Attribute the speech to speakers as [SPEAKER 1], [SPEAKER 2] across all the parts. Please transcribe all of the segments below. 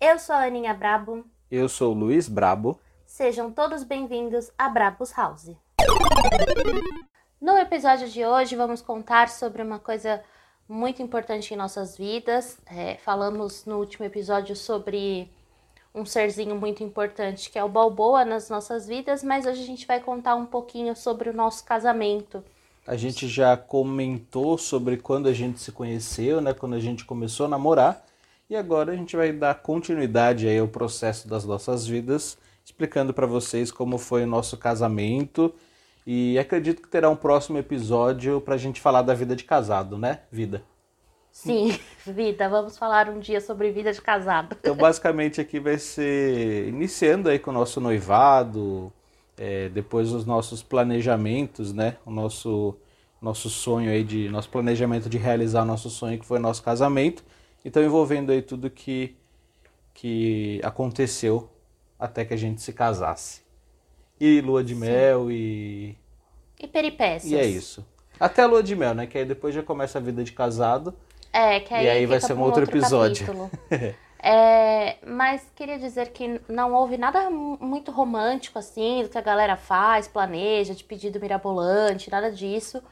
[SPEAKER 1] Eu sou a Aninha Brabo.
[SPEAKER 2] Eu sou o Luiz Brabo.
[SPEAKER 1] Sejam todos bem-vindos a Brabos House. No episódio de hoje, vamos contar sobre uma coisa muito importante em nossas vidas. É, falamos no último episódio sobre um serzinho muito importante que é o Balboa nas nossas vidas, mas hoje a gente vai contar um pouquinho sobre o nosso casamento.
[SPEAKER 2] A gente já comentou sobre quando a gente se conheceu, né? Quando a gente começou a namorar. E agora a gente vai dar continuidade aí ao processo das nossas vidas, explicando para vocês como foi o nosso casamento. E acredito que terá um próximo episódio para a gente falar da vida de casado, né, Vida?
[SPEAKER 1] Sim, vida. Vamos falar um dia sobre vida de casado.
[SPEAKER 2] Então, basicamente, aqui vai ser iniciando aí com o nosso noivado, é, depois os nossos planejamentos, né? O nosso, nosso sonho aí de. Nosso planejamento de realizar nosso sonho, que foi nosso casamento. Então, envolvendo aí tudo que, que aconteceu até que a gente se casasse. E lua de Sim. mel e.
[SPEAKER 1] E peripécias.
[SPEAKER 2] E é isso. Até a lua de mel, né? Que aí depois já começa a vida de casado.
[SPEAKER 1] É, que aí,
[SPEAKER 2] e aí vai ser um outro, outro episódio.
[SPEAKER 1] É, mas queria dizer que não houve nada muito romântico assim, do que a galera faz, planeja, de pedido mirabolante, nada disso.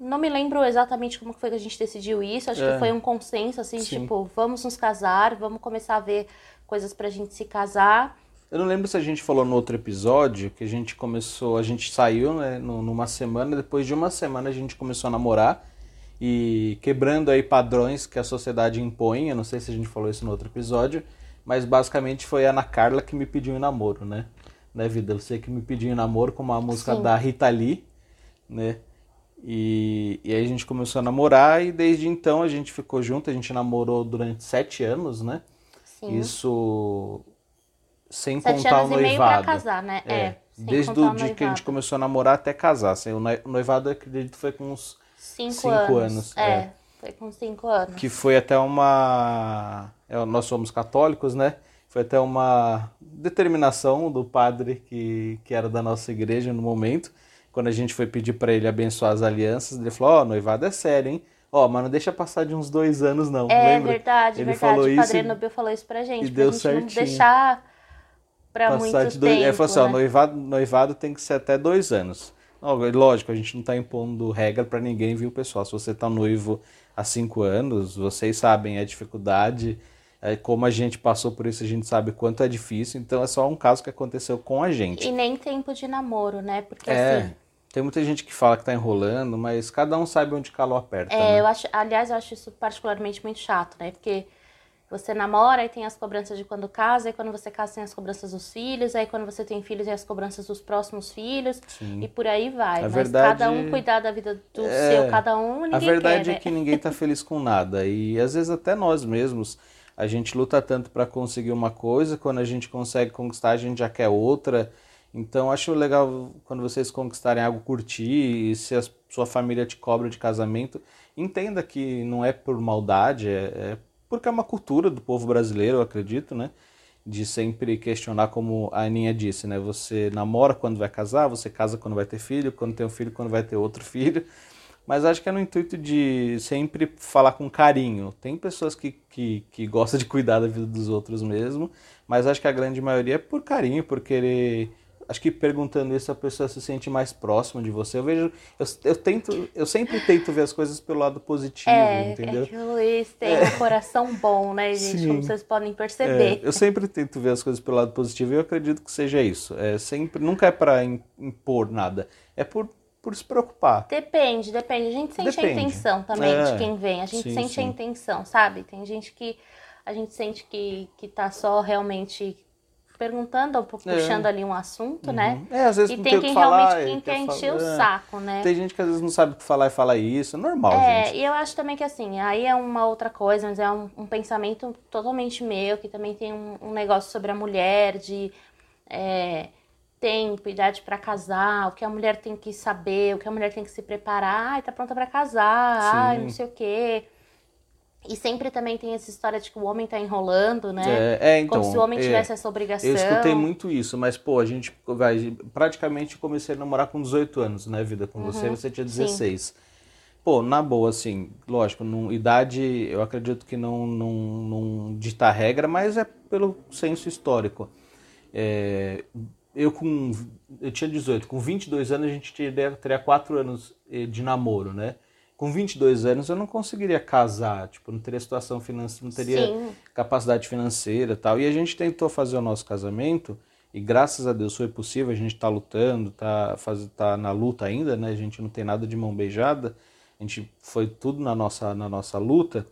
[SPEAKER 1] Não me lembro exatamente como foi que a gente decidiu isso. Acho é. que foi um consenso, assim, Sim. tipo, vamos nos casar, vamos começar a ver coisas pra gente se casar.
[SPEAKER 2] Eu não lembro se a gente falou no outro episódio que a gente começou, a gente saiu, né, numa semana, depois de uma semana a gente começou a namorar e quebrando aí padrões que a sociedade impõe. Eu não sei se a gente falou isso no outro episódio, mas basicamente foi a Ana Carla que me pediu em namoro, né? Né, vida? Você que me pediu em namoro com uma música Sim. da Rita Lee, né? E, e aí a gente começou a namorar e desde então a gente ficou junto. A gente namorou durante sete anos, né?
[SPEAKER 1] Sim.
[SPEAKER 2] Isso sem
[SPEAKER 1] sete
[SPEAKER 2] contar
[SPEAKER 1] anos
[SPEAKER 2] o noivado. E meio
[SPEAKER 1] pra casar, né? É. é
[SPEAKER 2] desde o dia que a gente começou a namorar até casar. Assim, o noivado, acredito, foi com uns
[SPEAKER 1] Cinco, cinco anos. anos. É, é, foi com cinco anos.
[SPEAKER 2] Que foi até uma. É, nós somos católicos, né? Foi até uma determinação do padre que, que era da nossa igreja no momento. Quando a gente foi pedir para ele abençoar as alianças, ele falou: Ó, oh, noivado é sério, hein? Ó, oh, mas não deixa passar de uns dois anos, não.
[SPEAKER 1] É
[SPEAKER 2] lembra?
[SPEAKER 1] verdade,
[SPEAKER 2] ele
[SPEAKER 1] verdade.
[SPEAKER 2] Falou
[SPEAKER 1] o
[SPEAKER 2] padre
[SPEAKER 1] Nobel falou isso pra gente.
[SPEAKER 2] E deu
[SPEAKER 1] gente
[SPEAKER 2] certinho.
[SPEAKER 1] não deixar pra passar muito
[SPEAKER 2] de dois...
[SPEAKER 1] tempo.
[SPEAKER 2] Ele falou assim: ó,
[SPEAKER 1] né?
[SPEAKER 2] noivado, noivado tem que ser até dois anos. Lógico, a gente não está impondo regra para ninguém, viu, pessoal? Se você está noivo há cinco anos, vocês sabem a dificuldade, é, como a gente passou por isso, a gente sabe quanto é difícil. Então é só um caso que aconteceu com a gente.
[SPEAKER 1] E nem tempo de namoro, né? Porque
[SPEAKER 2] é,
[SPEAKER 1] assim.
[SPEAKER 2] Tem muita gente que fala que está enrolando, mas cada um sabe onde calor aperta.
[SPEAKER 1] É,
[SPEAKER 2] né?
[SPEAKER 1] eu acho, aliás, eu acho isso particularmente muito chato, né? Porque você namora e tem as cobranças de quando casa, e quando você casa tem as cobranças dos filhos, aí quando você tem filhos tem as cobranças dos próximos filhos,
[SPEAKER 2] Sim.
[SPEAKER 1] e por aí vai.
[SPEAKER 2] A
[SPEAKER 1] Mas
[SPEAKER 2] verdade...
[SPEAKER 1] cada um cuidar da vida do
[SPEAKER 2] É,
[SPEAKER 1] seu, cada um, ninguém
[SPEAKER 2] A verdade
[SPEAKER 1] quer,
[SPEAKER 2] é
[SPEAKER 1] né?
[SPEAKER 2] que ninguém está feliz com nada. E às vezes até nós mesmos, a gente luta tanto para conseguir uma coisa, quando a gente consegue conquistar, a gente já quer outra. Então acho legal quando vocês conquistarem algo, curtir, e se a sua família te cobra de casamento, entenda que não é por maldade, é, é porque é uma cultura do povo brasileiro, eu acredito, né? De sempre questionar, como a Aninha disse, né? Você namora quando vai casar, você casa quando vai ter filho, quando tem um filho, quando vai ter outro filho. Mas acho que é no intuito de sempre falar com carinho. Tem pessoas que, que, que gostam de cuidar da vida dos outros mesmo, mas acho que a grande maioria é por carinho, por querer acho que perguntando isso a pessoa se sente mais próxima de você. Eu vejo, eu, eu tento, eu sempre tento ver as coisas pelo lado positivo,
[SPEAKER 1] é,
[SPEAKER 2] entendeu?
[SPEAKER 1] É que o Luiz tem é. um coração bom, né, gente?
[SPEAKER 2] Sim.
[SPEAKER 1] Como vocês podem perceber.
[SPEAKER 2] É, eu sempre tento ver as coisas pelo lado positivo e eu acredito que seja isso. É sempre, nunca é para impor nada, é por por se preocupar.
[SPEAKER 1] Depende, depende. A gente sente
[SPEAKER 2] Depende.
[SPEAKER 1] a intenção também
[SPEAKER 2] É,
[SPEAKER 1] de quem vem. A gente
[SPEAKER 2] sim,
[SPEAKER 1] sente a
[SPEAKER 2] sim.
[SPEAKER 1] intenção, sabe? Tem gente que a gente sente que, que tá só realmente perguntando, ou puxando ali um assunto, né?
[SPEAKER 2] É, às vezes
[SPEAKER 1] E
[SPEAKER 2] não
[SPEAKER 1] tem
[SPEAKER 2] tem
[SPEAKER 1] quem
[SPEAKER 2] que falar.
[SPEAKER 1] realmente quem quer encher o
[SPEAKER 2] é.
[SPEAKER 1] saco, né?
[SPEAKER 2] Tem gente que às vezes não sabe o que falar e fala isso. É normal,
[SPEAKER 1] É,
[SPEAKER 2] gente.
[SPEAKER 1] e eu acho também que assim, aí é uma outra coisa, mas é um, um pensamento totalmente meu, que também tem um, um negócio sobre a mulher, de é, tempo, idade pra casar, o que a mulher tem que saber, o que a mulher tem que se preparar, ai, tá pronta pra casar, ai,
[SPEAKER 2] Sim.
[SPEAKER 1] não sei o quê. E sempre também tem essa história de que o homem tá enrolando, né?
[SPEAKER 2] É, é, então.
[SPEAKER 1] Como se o homem
[SPEAKER 2] é,
[SPEAKER 1] tivesse essa obrigação.
[SPEAKER 2] Eu escutei muito isso, mas, pô, a gente vai. Praticamente comecei a namorar com 18 anos, né, vida? Com você,
[SPEAKER 1] Uhum,
[SPEAKER 2] você tinha
[SPEAKER 1] sim.
[SPEAKER 2] 16. pô, na boa, assim, lógico, num, idade eu acredito que não, não, não dita regra, mas é pelo senso histórico. É, eu com eu tinha 18, com 22 anos a gente teria, teria 4 anos eh, de namoro, né? Com 22 anos eu não conseguiria casar, tipo, não teria situação financeira, não teria Sim. capacidade financeira, tal. E a gente tentou fazer o nosso casamento e graças a Deus foi possível, a gente está lutando, tá faz, tá na luta ainda, né? A gente não tem nada de mão beijada. A gente foi tudo na nossa na nossa luta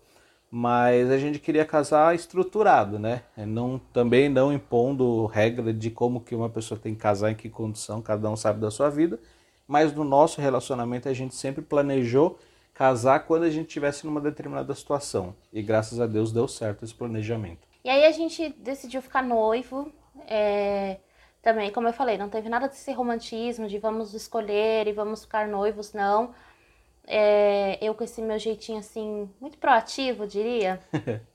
[SPEAKER 2] mas a gente queria casar estruturado, né? É, não, também não impondo regra de como que uma pessoa tem que casar, em que condição, cada um sabe da sua vida, mas no nosso relacionamento a gente sempre planejou casar quando a gente estivesse numa determinada situação. E graças a Deus deu certo esse planejamento.
[SPEAKER 1] E aí a gente decidiu ficar noivo. É... Também, como eu falei, não teve nada desse romantismo de vamos escolher e vamos ficar noivos, não é, eu com esse meu jeitinho assim, muito proativo, diria.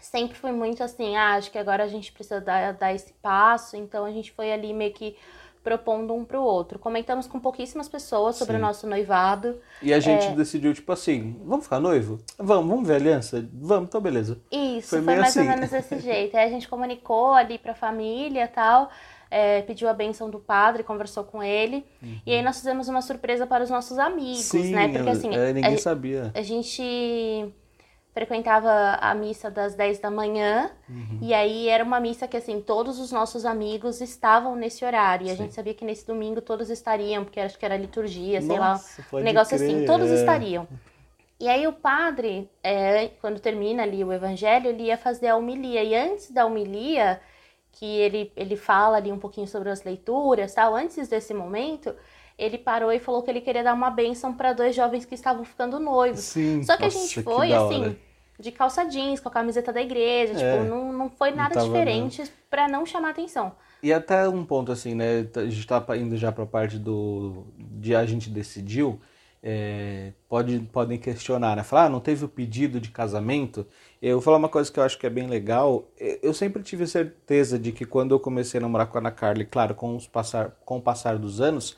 [SPEAKER 1] sempre fui muito assim, ah, acho que agora a gente precisa dar, dar esse passo, então a gente foi ali meio que propondo um pro outro. Comentamos com pouquíssimas pessoas sobre Sim. o nosso noivado.
[SPEAKER 2] E a gente é... decidiu, tipo assim, vamos ficar noivo? Vamos, vamos ver a aliança? Vamos, então beleza.
[SPEAKER 1] Isso, foi, foi mais assim. ou menos desse jeito. Aí a gente comunicou ali pra família e tal é, pediu a benção do padre, conversou com ele. Uhum. E aí nós fizemos uma surpresa para os nossos amigos,
[SPEAKER 2] Sim,
[SPEAKER 1] né? Porque assim,
[SPEAKER 2] é, ninguém a, sabia.
[SPEAKER 1] A gente frequentava a missa das 10 da manhã uhum. e aí era uma missa que assim todos os nossos amigos estavam nesse horário e a gente sabia que nesse domingo todos estariam porque acho que era liturgia sei Nossa, lá um negócio assim, crer, assim todos é. estariam e aí o padre é, quando termina ali o evangelho ele ia fazer a homilia e antes da homilia que ele, ele fala ali um pouquinho sobre as leituras, tal. Antes desse momento, ele parou e falou que ele queria dar uma benção para dois jovens que estavam ficando noivos.
[SPEAKER 2] Sim,
[SPEAKER 1] Só que
[SPEAKER 2] nossa,
[SPEAKER 1] a gente foi assim, de calça jeans, com a camiseta da igreja, é, tipo, não, não foi nada diferente para não chamar atenção.
[SPEAKER 2] E até um ponto assim, né, a gente tá indo já para a parte do de a gente decidiu, é, pode, podem questionar, né? Falar, ah, não teve o pedido de casamento. Eu vou falar uma coisa que eu acho que é bem legal. Eu sempre tive certeza de que quando eu comecei a namorar com a Ana Carla, e claro, com, os passar, com o passar dos anos,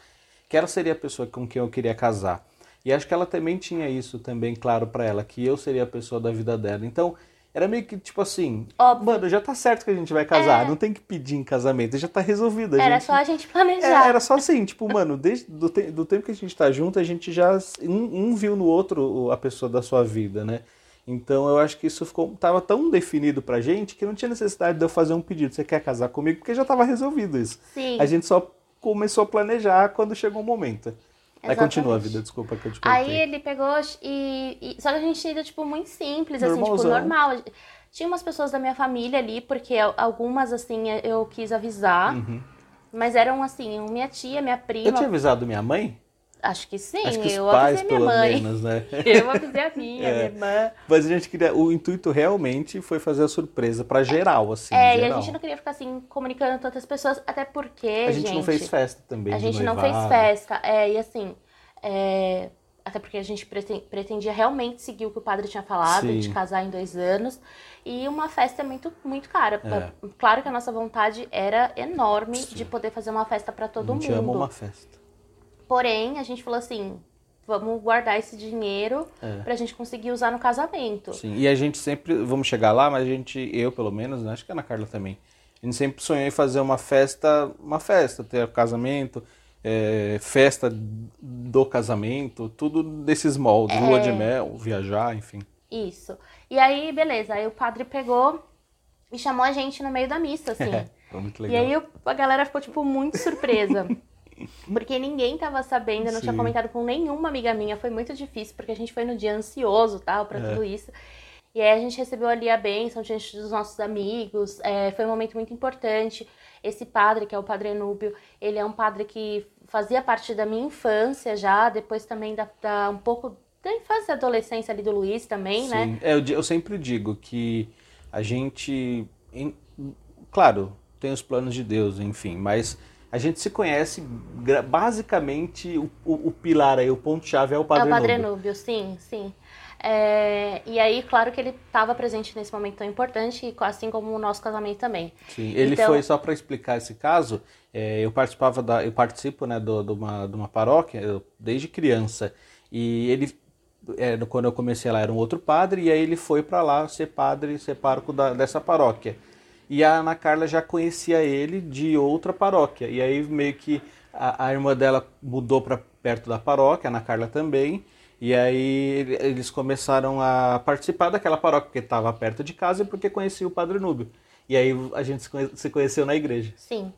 [SPEAKER 2] que ela seria a pessoa com quem eu queria casar. E acho que ela também tinha isso também claro para ela, que eu seria a pessoa da vida dela. Então, era meio que tipo assim, Óbvio. mano, já tá certo que a gente vai casar, é. não tem que pedir em casamento, já tá resolvido.
[SPEAKER 1] era
[SPEAKER 2] gente...
[SPEAKER 1] só a gente planejar.
[SPEAKER 2] É, era só assim, tipo, mano, desde do, te... do tempo que a gente tá junto, a gente já um, um, viu no outro a pessoa da sua vida, né? Então eu acho que isso ficou tava tão definido pra gente que não tinha necessidade de eu fazer um pedido, você quer casar comigo? Porque já tava resolvido isso.
[SPEAKER 1] Sim.
[SPEAKER 2] A gente só começou a planejar quando chegou o momento. Aí continua a vida, desculpa que eu te
[SPEAKER 1] Aí ele pegou e, e, Só que a gente ainda, tipo, muito simples, assim, tipo, normal. Tinha umas pessoas da minha família ali, porque algumas, assim, eu quis avisar. Uhum. Mas eram, assim, minha tia, minha prima.
[SPEAKER 2] Eu tinha avisado minha mãe?
[SPEAKER 1] Acho que sim,
[SPEAKER 2] Acho que os
[SPEAKER 1] eu
[SPEAKER 2] pais,
[SPEAKER 1] avisei minha mãe.
[SPEAKER 2] Menos, né?
[SPEAKER 1] eu avisei a minha, é. minha irmã.
[SPEAKER 2] Mas a gente queria. O intuito realmente foi fazer a surpresa para geral, assim.
[SPEAKER 1] É,
[SPEAKER 2] geral.
[SPEAKER 1] e a gente não queria ficar assim comunicando tantas pessoas, até porque.
[SPEAKER 2] A gente,
[SPEAKER 1] gente
[SPEAKER 2] não fez festa também.
[SPEAKER 1] A gente não fez festa. É, e assim. É, até porque a gente pretendia realmente seguir o que o padre tinha falado, Sim. de casar em dois anos. E uma festa muito, muito cara. É. Claro que a nossa vontade era enorme Sim. de poder fazer uma festa para todo mundo. A gente
[SPEAKER 2] mundo. ama uma festa.
[SPEAKER 1] Porém, a gente falou assim, vamos guardar esse dinheiro é. pra gente conseguir usar no casamento.
[SPEAKER 2] Sim, e a gente sempre, vamos chegar lá, mas a gente, eu pelo menos, né, acho que a Ana Carla também, a gente sempre sonhou em fazer uma festa, uma festa, ter casamento, é, festa do casamento, tudo desses moldes, é... lua de mel, viajar, enfim.
[SPEAKER 1] Isso. E aí, beleza, aí o padre pegou e chamou a gente no meio da missa, assim.
[SPEAKER 2] É, muito legal.
[SPEAKER 1] E aí a galera ficou, tipo, muito surpresa. Porque ninguém tava sabendo, eu não Sim. tinha comentado com nenhuma amiga minha, foi muito difícil, porque a gente foi no dia ansioso, tal, para é. tudo isso. E aí a gente recebeu ali a bênção diante dos nossos amigos, é, foi um momento muito importante. Esse padre, que é o Padre Núbio, ele é um padre que fazia parte da minha infância já, depois também da, da um pouco da infância e adolescência ali do Luiz também,
[SPEAKER 2] Sim.
[SPEAKER 1] né?
[SPEAKER 2] É, eu, eu sempre digo que a gente, em, claro, tem os planos de Deus, enfim, mas a gente se conhece basicamente o, o, o pilar aí, o ponto-chave é o Padre
[SPEAKER 1] Núbio. É o Padre
[SPEAKER 2] Núbio,
[SPEAKER 1] Núbio sim, sim. É, e aí, claro que ele estava presente nesse momento tão importante, assim como o nosso casamento também.
[SPEAKER 2] Sim, ele então... foi, só para explicar esse caso, é, eu participava da, eu participo né, do, de, uma, de uma paróquia eu, desde criança, e ele é, quando eu comecei lá era um outro padre, e aí ele foi para lá ser padre, ser pároco da, dessa paróquia. E a Ana Carla já conhecia ele de outra paróquia. E aí meio que a, a irmã dela mudou para perto da paróquia, a Ana Carla também. E aí eles começaram a participar daquela paróquia, porque estava perto de casa e porque conhecia o Padre Núbio. E aí a gente se conheceu na igreja.
[SPEAKER 1] Sim.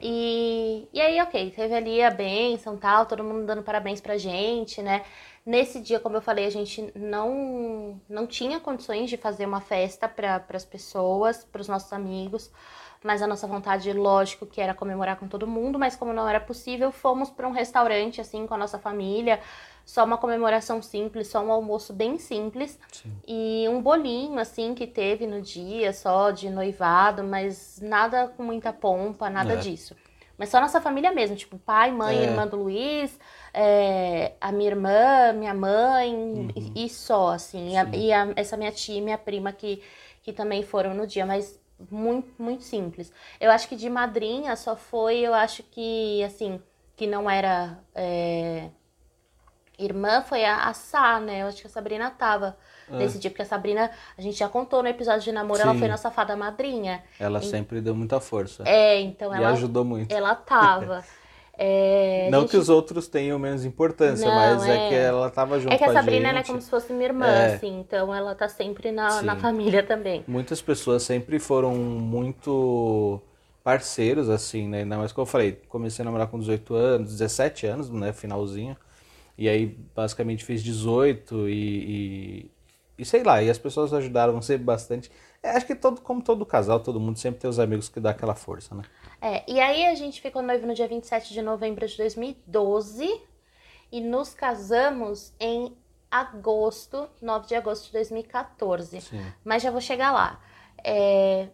[SPEAKER 1] E, e aí, ok, teve ali a bênção tal, todo mundo dando parabéns pra gente, né? Nesse dia, como eu falei, a gente não, não tinha condições de fazer uma festa para as pessoas, para os nossos amigos, mas a nossa vontade, lógico, que era comemorar com todo mundo, mas como não era possível, fomos para um restaurante, assim, com a nossa família, só uma comemoração simples, só um almoço bem simples Sim. e um bolinho, assim, que teve no dia, só de noivado, mas nada com muita pompa, nada é. disso. Mas só nossa família mesmo, tipo pai, mãe, é. irmã do Luiz, é, a minha irmã, minha mãe uhum. e, e, só, assim. E, a, e a, essa minha tia e minha prima que, que também foram no dia, mas muito, muito simples. Eu acho que de madrinha só foi, eu acho que, assim, que não era é, irmã, foi a, a Sá, né? Eu acho que a Sabrina tava é. nesse dia, porque a Sabrina, a gente já contou no episódio de namoro, Sim. ela foi nossa fada madrinha.
[SPEAKER 2] Ela e... sempre deu muita força.
[SPEAKER 1] É, então
[SPEAKER 2] e
[SPEAKER 1] ela.
[SPEAKER 2] ajudou muito.
[SPEAKER 1] Ela tava. É,
[SPEAKER 2] não gente... que os outros tenham menos importância, não, mas é... é... que ela tava junto
[SPEAKER 1] É que
[SPEAKER 2] a,
[SPEAKER 1] a Sabrina é como se fosse minha irmã, é. assim, então ela tá sempre na, na família também.
[SPEAKER 2] Muitas pessoas sempre foram muito parceiros, assim, né? Ainda mais que eu falei, comecei a namorar com 18 anos, 17 anos, né? Finalzinho. E aí, basicamente, fiz 18 e, e, e sei lá, e as pessoas ajudaram sempre bastante. É, acho que todo, como todo casal, todo mundo sempre tem os amigos que dá aquela força, né?
[SPEAKER 1] É, e aí a gente ficou noivo no dia 27 de novembro de 2012 e nos casamos em agosto, 9 de agosto de 2014. Sim. Mas já vou chegar lá. É,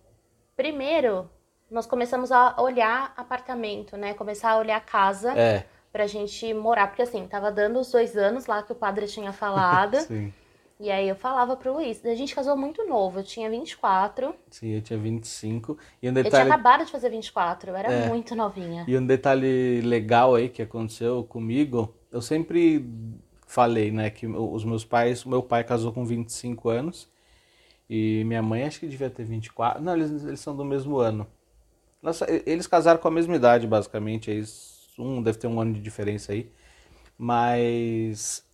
[SPEAKER 1] primeiro, nós começamos a olhar apartamento, né? Começar a olhar casa é. pra gente morar. Porque assim, tava dando os dois anos lá que o padre tinha falado. Sim. E aí eu falava pro Luiz, a gente casou muito novo, eu tinha 24.
[SPEAKER 2] Sim, eu tinha 25.
[SPEAKER 1] E um detalhe... Eu tinha acabado de fazer 24, eu era é. muito novinha.
[SPEAKER 2] E um detalhe legal aí que aconteceu comigo, eu sempre falei, né, que os meus pais, meu pai casou com 25 anos e minha mãe acho que devia ter 24. Não, eles, eles são do mesmo ano. Nossa, eles casaram com a mesma idade, basicamente. Eles, um deve ter um ano de diferença aí. Mas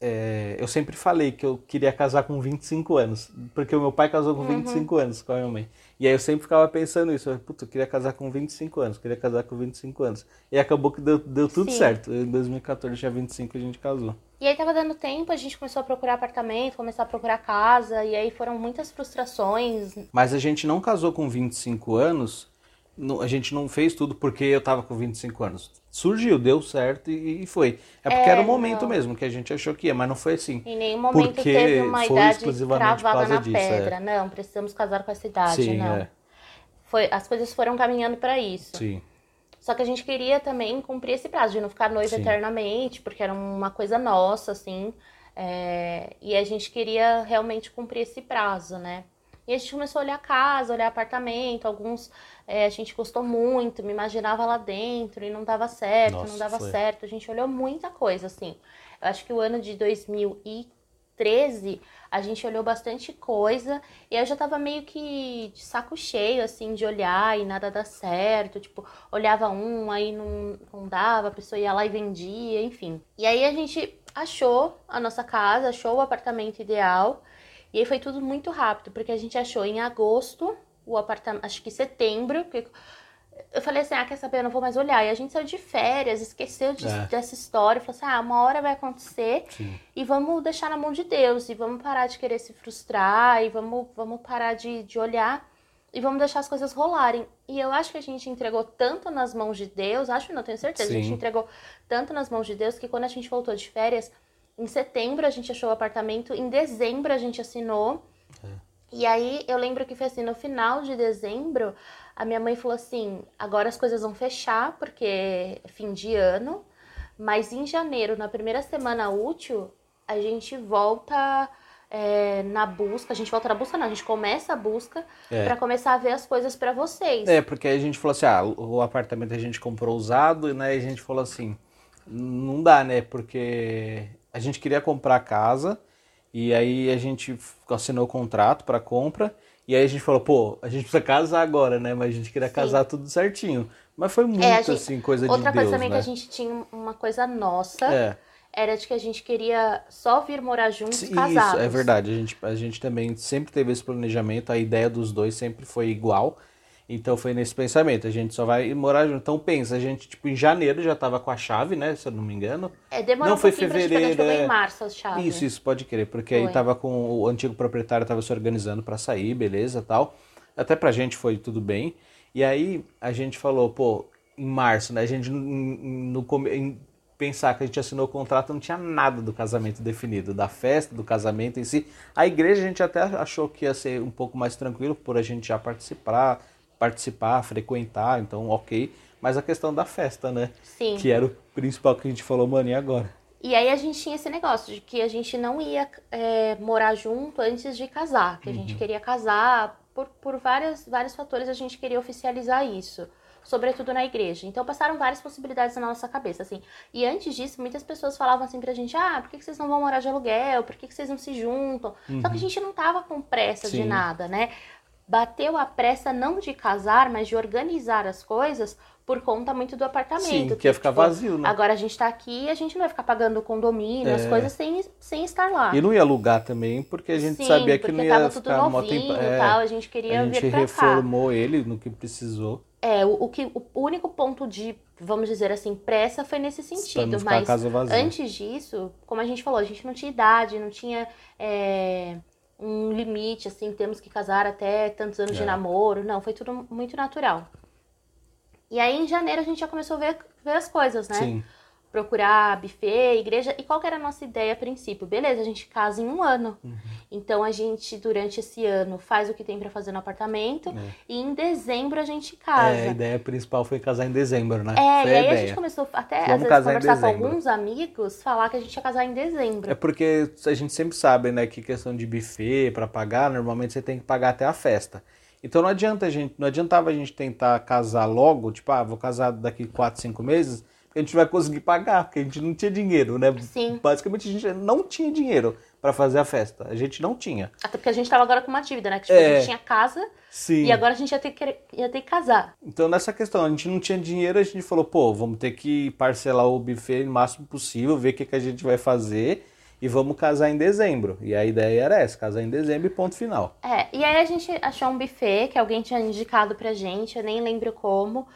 [SPEAKER 2] é, eu sempre falei que eu queria casar com 25 anos, porque o meu pai casou com 25 uhum. anos com a minha mãe. E aí eu sempre ficava pensando isso, puta, eu queria casar com 25 anos, queria casar com 25 anos. E acabou que deu, deu tudo Sim. certo. Em 2014 tinha 25 e a gente casou.
[SPEAKER 1] E aí tava dando tempo, a gente começou a procurar apartamento, começar a procurar casa, e aí foram muitas frustrações.
[SPEAKER 2] Mas a gente não casou com 25 anos a gente não fez tudo porque eu tava com 25 anos. Surgiu, deu certo e, foi. É porque é, era o momento não. mesmo que a gente achou que ia, mas não foi assim.
[SPEAKER 1] Em nenhum momento porque teve uma idade cravada na disso, é. pedra. É. Não, precisamos casar com essa idade, Sim, não. É. Foi, as coisas foram caminhando para isso.
[SPEAKER 2] Sim.
[SPEAKER 1] Só que a gente queria também cumprir esse prazo, de não ficar noiva Sim. eternamente, porque era uma coisa nossa, assim. É, e a gente queria realmente cumprir esse prazo, né? E a gente começou a olhar casa, olhar apartamento, alguns é, a gente gostou muito, me imaginava lá dentro e não dava certo, Nossa, não dava foi. certo. A gente olhou muita coisa, assim. Eu acho que o ano de 2013 a gente olhou bastante coisa e eu já tava meio que de saco cheio, assim, de olhar e nada dá certo. Tipo, olhava um, aí não, não dava, a pessoa ia lá e vendia, enfim. E aí a gente achou a nossa casa, achou o apartamento ideal. E aí foi tudo muito rápido, porque a gente achou em agosto o apartamento, acho que setembro, porque eu falei assim, ah, quer saber, eu não vou mais olhar. E a gente saiu de férias, esqueceu de, é. dessa história, falou assim, ah, uma hora vai acontecer Sim. e vamos deixar na mão de Deus, e vamos parar de querer se frustrar, e vamos, vamos parar de, de olhar, e vamos deixar as coisas rolarem. E eu acho que a gente entregou tanto nas mãos de Deus, acho, não tenho certeza, Sim. a gente entregou tanto nas mãos de Deus, que quando a gente voltou de férias, em setembro a gente achou o apartamento, em dezembro a gente assinou. E aí eu lembro que foi assim, no final de dezembro, a minha mãe falou assim: agora as coisas vão fechar, porque é fim de ano, mas em janeiro, na primeira semana útil, a gente volta é, na busca. A gente volta na busca, não, a gente começa a busca é. para começar a ver as coisas para vocês.
[SPEAKER 2] É, porque aí a gente falou assim: ah, o apartamento a gente comprou usado, né? E a gente falou assim: não dá, né? Porque a gente queria comprar a casa e aí a gente assinou o contrato para compra e aí a gente falou, pô, a gente precisa casar agora, né? Mas a gente queria Sim. casar tudo certinho. Mas foi muito, é, gente... assim, coisa
[SPEAKER 1] Outra de
[SPEAKER 2] Deus,
[SPEAKER 1] coisa também
[SPEAKER 2] né?
[SPEAKER 1] que a gente tinha uma coisa nossa. É. Era de que a gente queria só vir morar juntos, Isso, casados.
[SPEAKER 2] Isso, é verdade. A gente, a gente também sempre teve esse planejamento, a ideia dos dois sempre foi igual. Então foi nesse pensamento, a gente só vai morar junto. Então pensa, a gente, tipo, em janeiro já tava com a chave, né? Se eu não me engano.
[SPEAKER 1] É, demorou não um foi fevereiro. Pra gente, é... em março as chaves.
[SPEAKER 2] Isso, isso, pode crer. Porque foi. aí tava com. O antigo proprietário tava se organizando para sair, beleza tal. Até pra gente foi tudo bem. E aí a gente falou, pô, em março, né? A gente no, no em pensar que a gente assinou o contrato não tinha nada do casamento definido, da festa, do casamento em si. A igreja a gente até achou que ia ser um pouco mais tranquilo por a gente já participar participar, frequentar, então ok. Mas a questão da festa, né?
[SPEAKER 1] Sim.
[SPEAKER 2] Que era o principal que a gente falou, mano, e agora?
[SPEAKER 1] E aí a gente tinha esse negócio de que a gente não ia é, morar junto antes de casar, que a uhum. gente queria casar por, por várias, vários fatores, a gente queria oficializar isso, sobretudo na igreja. Então passaram várias possibilidades na nossa cabeça, assim. E antes disso, muitas pessoas falavam assim pra gente, ah, por que, vocês não vão morar de aluguel? Por que, que vocês não se juntam? Uhum. Só que a uhum. gente não tava com pressa Sim. de nada, né? Bateu a pressa não de casar, mas de organizar as coisas por conta muito do apartamento. Sim,
[SPEAKER 2] que ia ficar tipo, vazio, né?
[SPEAKER 1] Agora a gente tá aqui e a gente não vai ficar pagando condomínio, é. as coisas sem, sem estar lá.
[SPEAKER 2] E não ia alugar também, porque a gente Sim, sabia que não ia
[SPEAKER 1] tava
[SPEAKER 2] ficar
[SPEAKER 1] tudo novinho tempo. É, tal, a gente queria
[SPEAKER 2] A gente reformou cá. ele no que precisou.
[SPEAKER 1] É, o, o, que, o único ponto de, vamos dizer assim, pressa foi nesse sentido. Mas antes disso, como a gente falou, a gente não tinha idade, não tinha... É um limite, assim, temos que casar até tantos anos é. de namoro. Não, foi tudo muito natural. E aí, em janeiro, a gente já começou a ver, ver as coisas, né? Sim procurar buffet, igreja. E qual era a nossa ideia a princípio? Beleza, a gente casa em um ano. Uhum. Então a gente, durante esse ano, faz o que tem para fazer no apartamento. É. E em dezembro a gente casa.
[SPEAKER 2] É, a ideia principal foi casar em dezembro, né?
[SPEAKER 1] É, foi e aí a, a, gente começou até Vamos às vezes conversar com alguns amigos, falar que a gente ia casar em dezembro.
[SPEAKER 2] É porque a gente sempre sabe, né, que questão de buffet para pagar, normalmente você tem que pagar até a festa. Então não adianta a gente, não adiantava a gente tentar casar logo, tipo, ah, vou casar daqui 4, 5 meses a gente vai conseguir pagar, porque a gente não tinha dinheiro, né?
[SPEAKER 1] Sim.
[SPEAKER 2] Basicamente a gente não tinha dinheiro para fazer a festa. A gente não tinha.
[SPEAKER 1] Até porque a gente tava agora com uma dívida, né? Que tipo, é... a gente tinha casa Sim. e agora a gente ia ter, que, ia ter que casar.
[SPEAKER 2] Então nessa questão, a gente não tinha dinheiro, a gente falou, pô, vamos ter que parcelar o buffet o máximo possível, ver o que, que a gente vai fazer e vamos casar em dezembro. E a ideia era essa, casar em dezembro e ponto final.
[SPEAKER 1] É, e aí a gente achou um buffet que alguém tinha indicado pra gente, eu nem lembro como.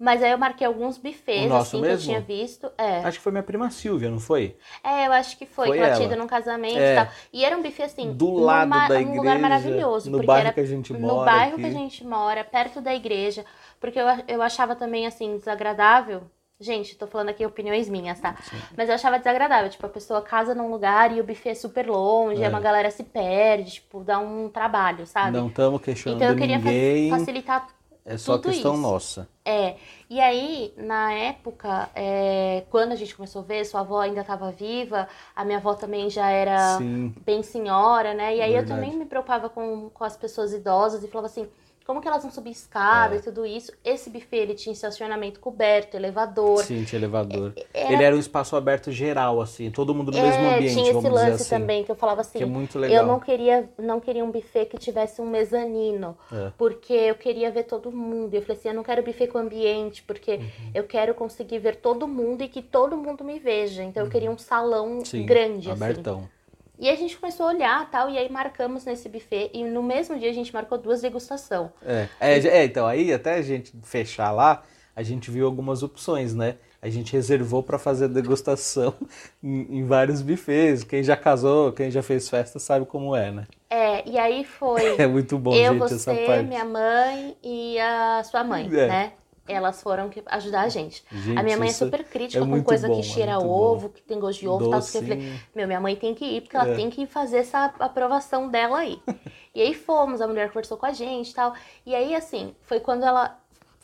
[SPEAKER 1] Mas aí eu marquei alguns buffets, assim, mesmo? que eu tinha visto. É.
[SPEAKER 2] Acho que foi minha prima Silvia, não foi?
[SPEAKER 1] É, eu acho que foi, foi que ela tinha ido num casamento é. e tal. E era um buffet, assim,
[SPEAKER 2] do lado
[SPEAKER 1] numa,
[SPEAKER 2] da
[SPEAKER 1] igreja, um lugar maravilhoso.
[SPEAKER 2] No bairro que a gente mora.
[SPEAKER 1] No bairro
[SPEAKER 2] aqui.
[SPEAKER 1] que a gente mora, perto da igreja. Porque eu, eu achava também, assim, desagradável. Gente, tô falando aqui opiniões minhas, tá? Sim. Mas eu achava desagradável. Tipo, a pessoa casa num lugar e o buffet é super longe, é. uma galera se perde, tipo, dá um trabalho, sabe?
[SPEAKER 2] Não estamos questionando Então eu queria
[SPEAKER 1] ninguém. facilitar
[SPEAKER 2] é só
[SPEAKER 1] Tudo
[SPEAKER 2] questão
[SPEAKER 1] isso.
[SPEAKER 2] nossa.
[SPEAKER 1] É. E aí, na época, é, quando a gente começou a ver, sua avó ainda estava viva, a minha avó também já era Sim. bem senhora, né? E aí Verdade. eu também me preocupava com, com as pessoas idosas e falava assim, como que elas vão subir escada é. e tudo isso. Esse buffet, ele tinha estacionamento coberto, elevador.
[SPEAKER 2] Sim, tinha elevador. É, era... Ele era um espaço aberto geral, assim, todo mundo no é, mesmo ambiente,
[SPEAKER 1] tinha esse
[SPEAKER 2] lance
[SPEAKER 1] assim. também, que eu falava assim,
[SPEAKER 2] que é muito legal.
[SPEAKER 1] eu não queria, não queria um buffet que tivesse um mezanino, é. porque eu queria ver todo mundo. Eu falei assim, eu não quero buffet com ambiente, porque uhum. eu quero conseguir ver todo mundo e que todo mundo me veja. Então, uhum. eu queria um salão Sim, grande,
[SPEAKER 2] assim. abertão.
[SPEAKER 1] E a gente começou a olhar tal, e aí marcamos nesse buffet. E no mesmo dia a gente marcou duas degustação.
[SPEAKER 2] É, é, é então aí até a gente fechar lá, a gente viu algumas opções, né? A gente reservou para fazer degustação em, em, vários buffets. Quem já casou, quem já fez festa sabe como é, né?
[SPEAKER 1] É, e aí foi.
[SPEAKER 2] É muito bom,
[SPEAKER 1] eu,
[SPEAKER 2] gente,
[SPEAKER 1] você,
[SPEAKER 2] essa parte.
[SPEAKER 1] minha mãe e a sua mãe, é. né? Elas foram ajudar a gente. gente a minha mãe é super crítica é com coisa bom, que cheira é ovo, bom. que tem gosto de ovo, tal. Eu falei, meu, minha mãe tem que ir, porque ela é. tem que fazer essa aprovação dela aí. e aí fomos, a mulher conversou com a gente e tal. E aí, assim, foi quando ela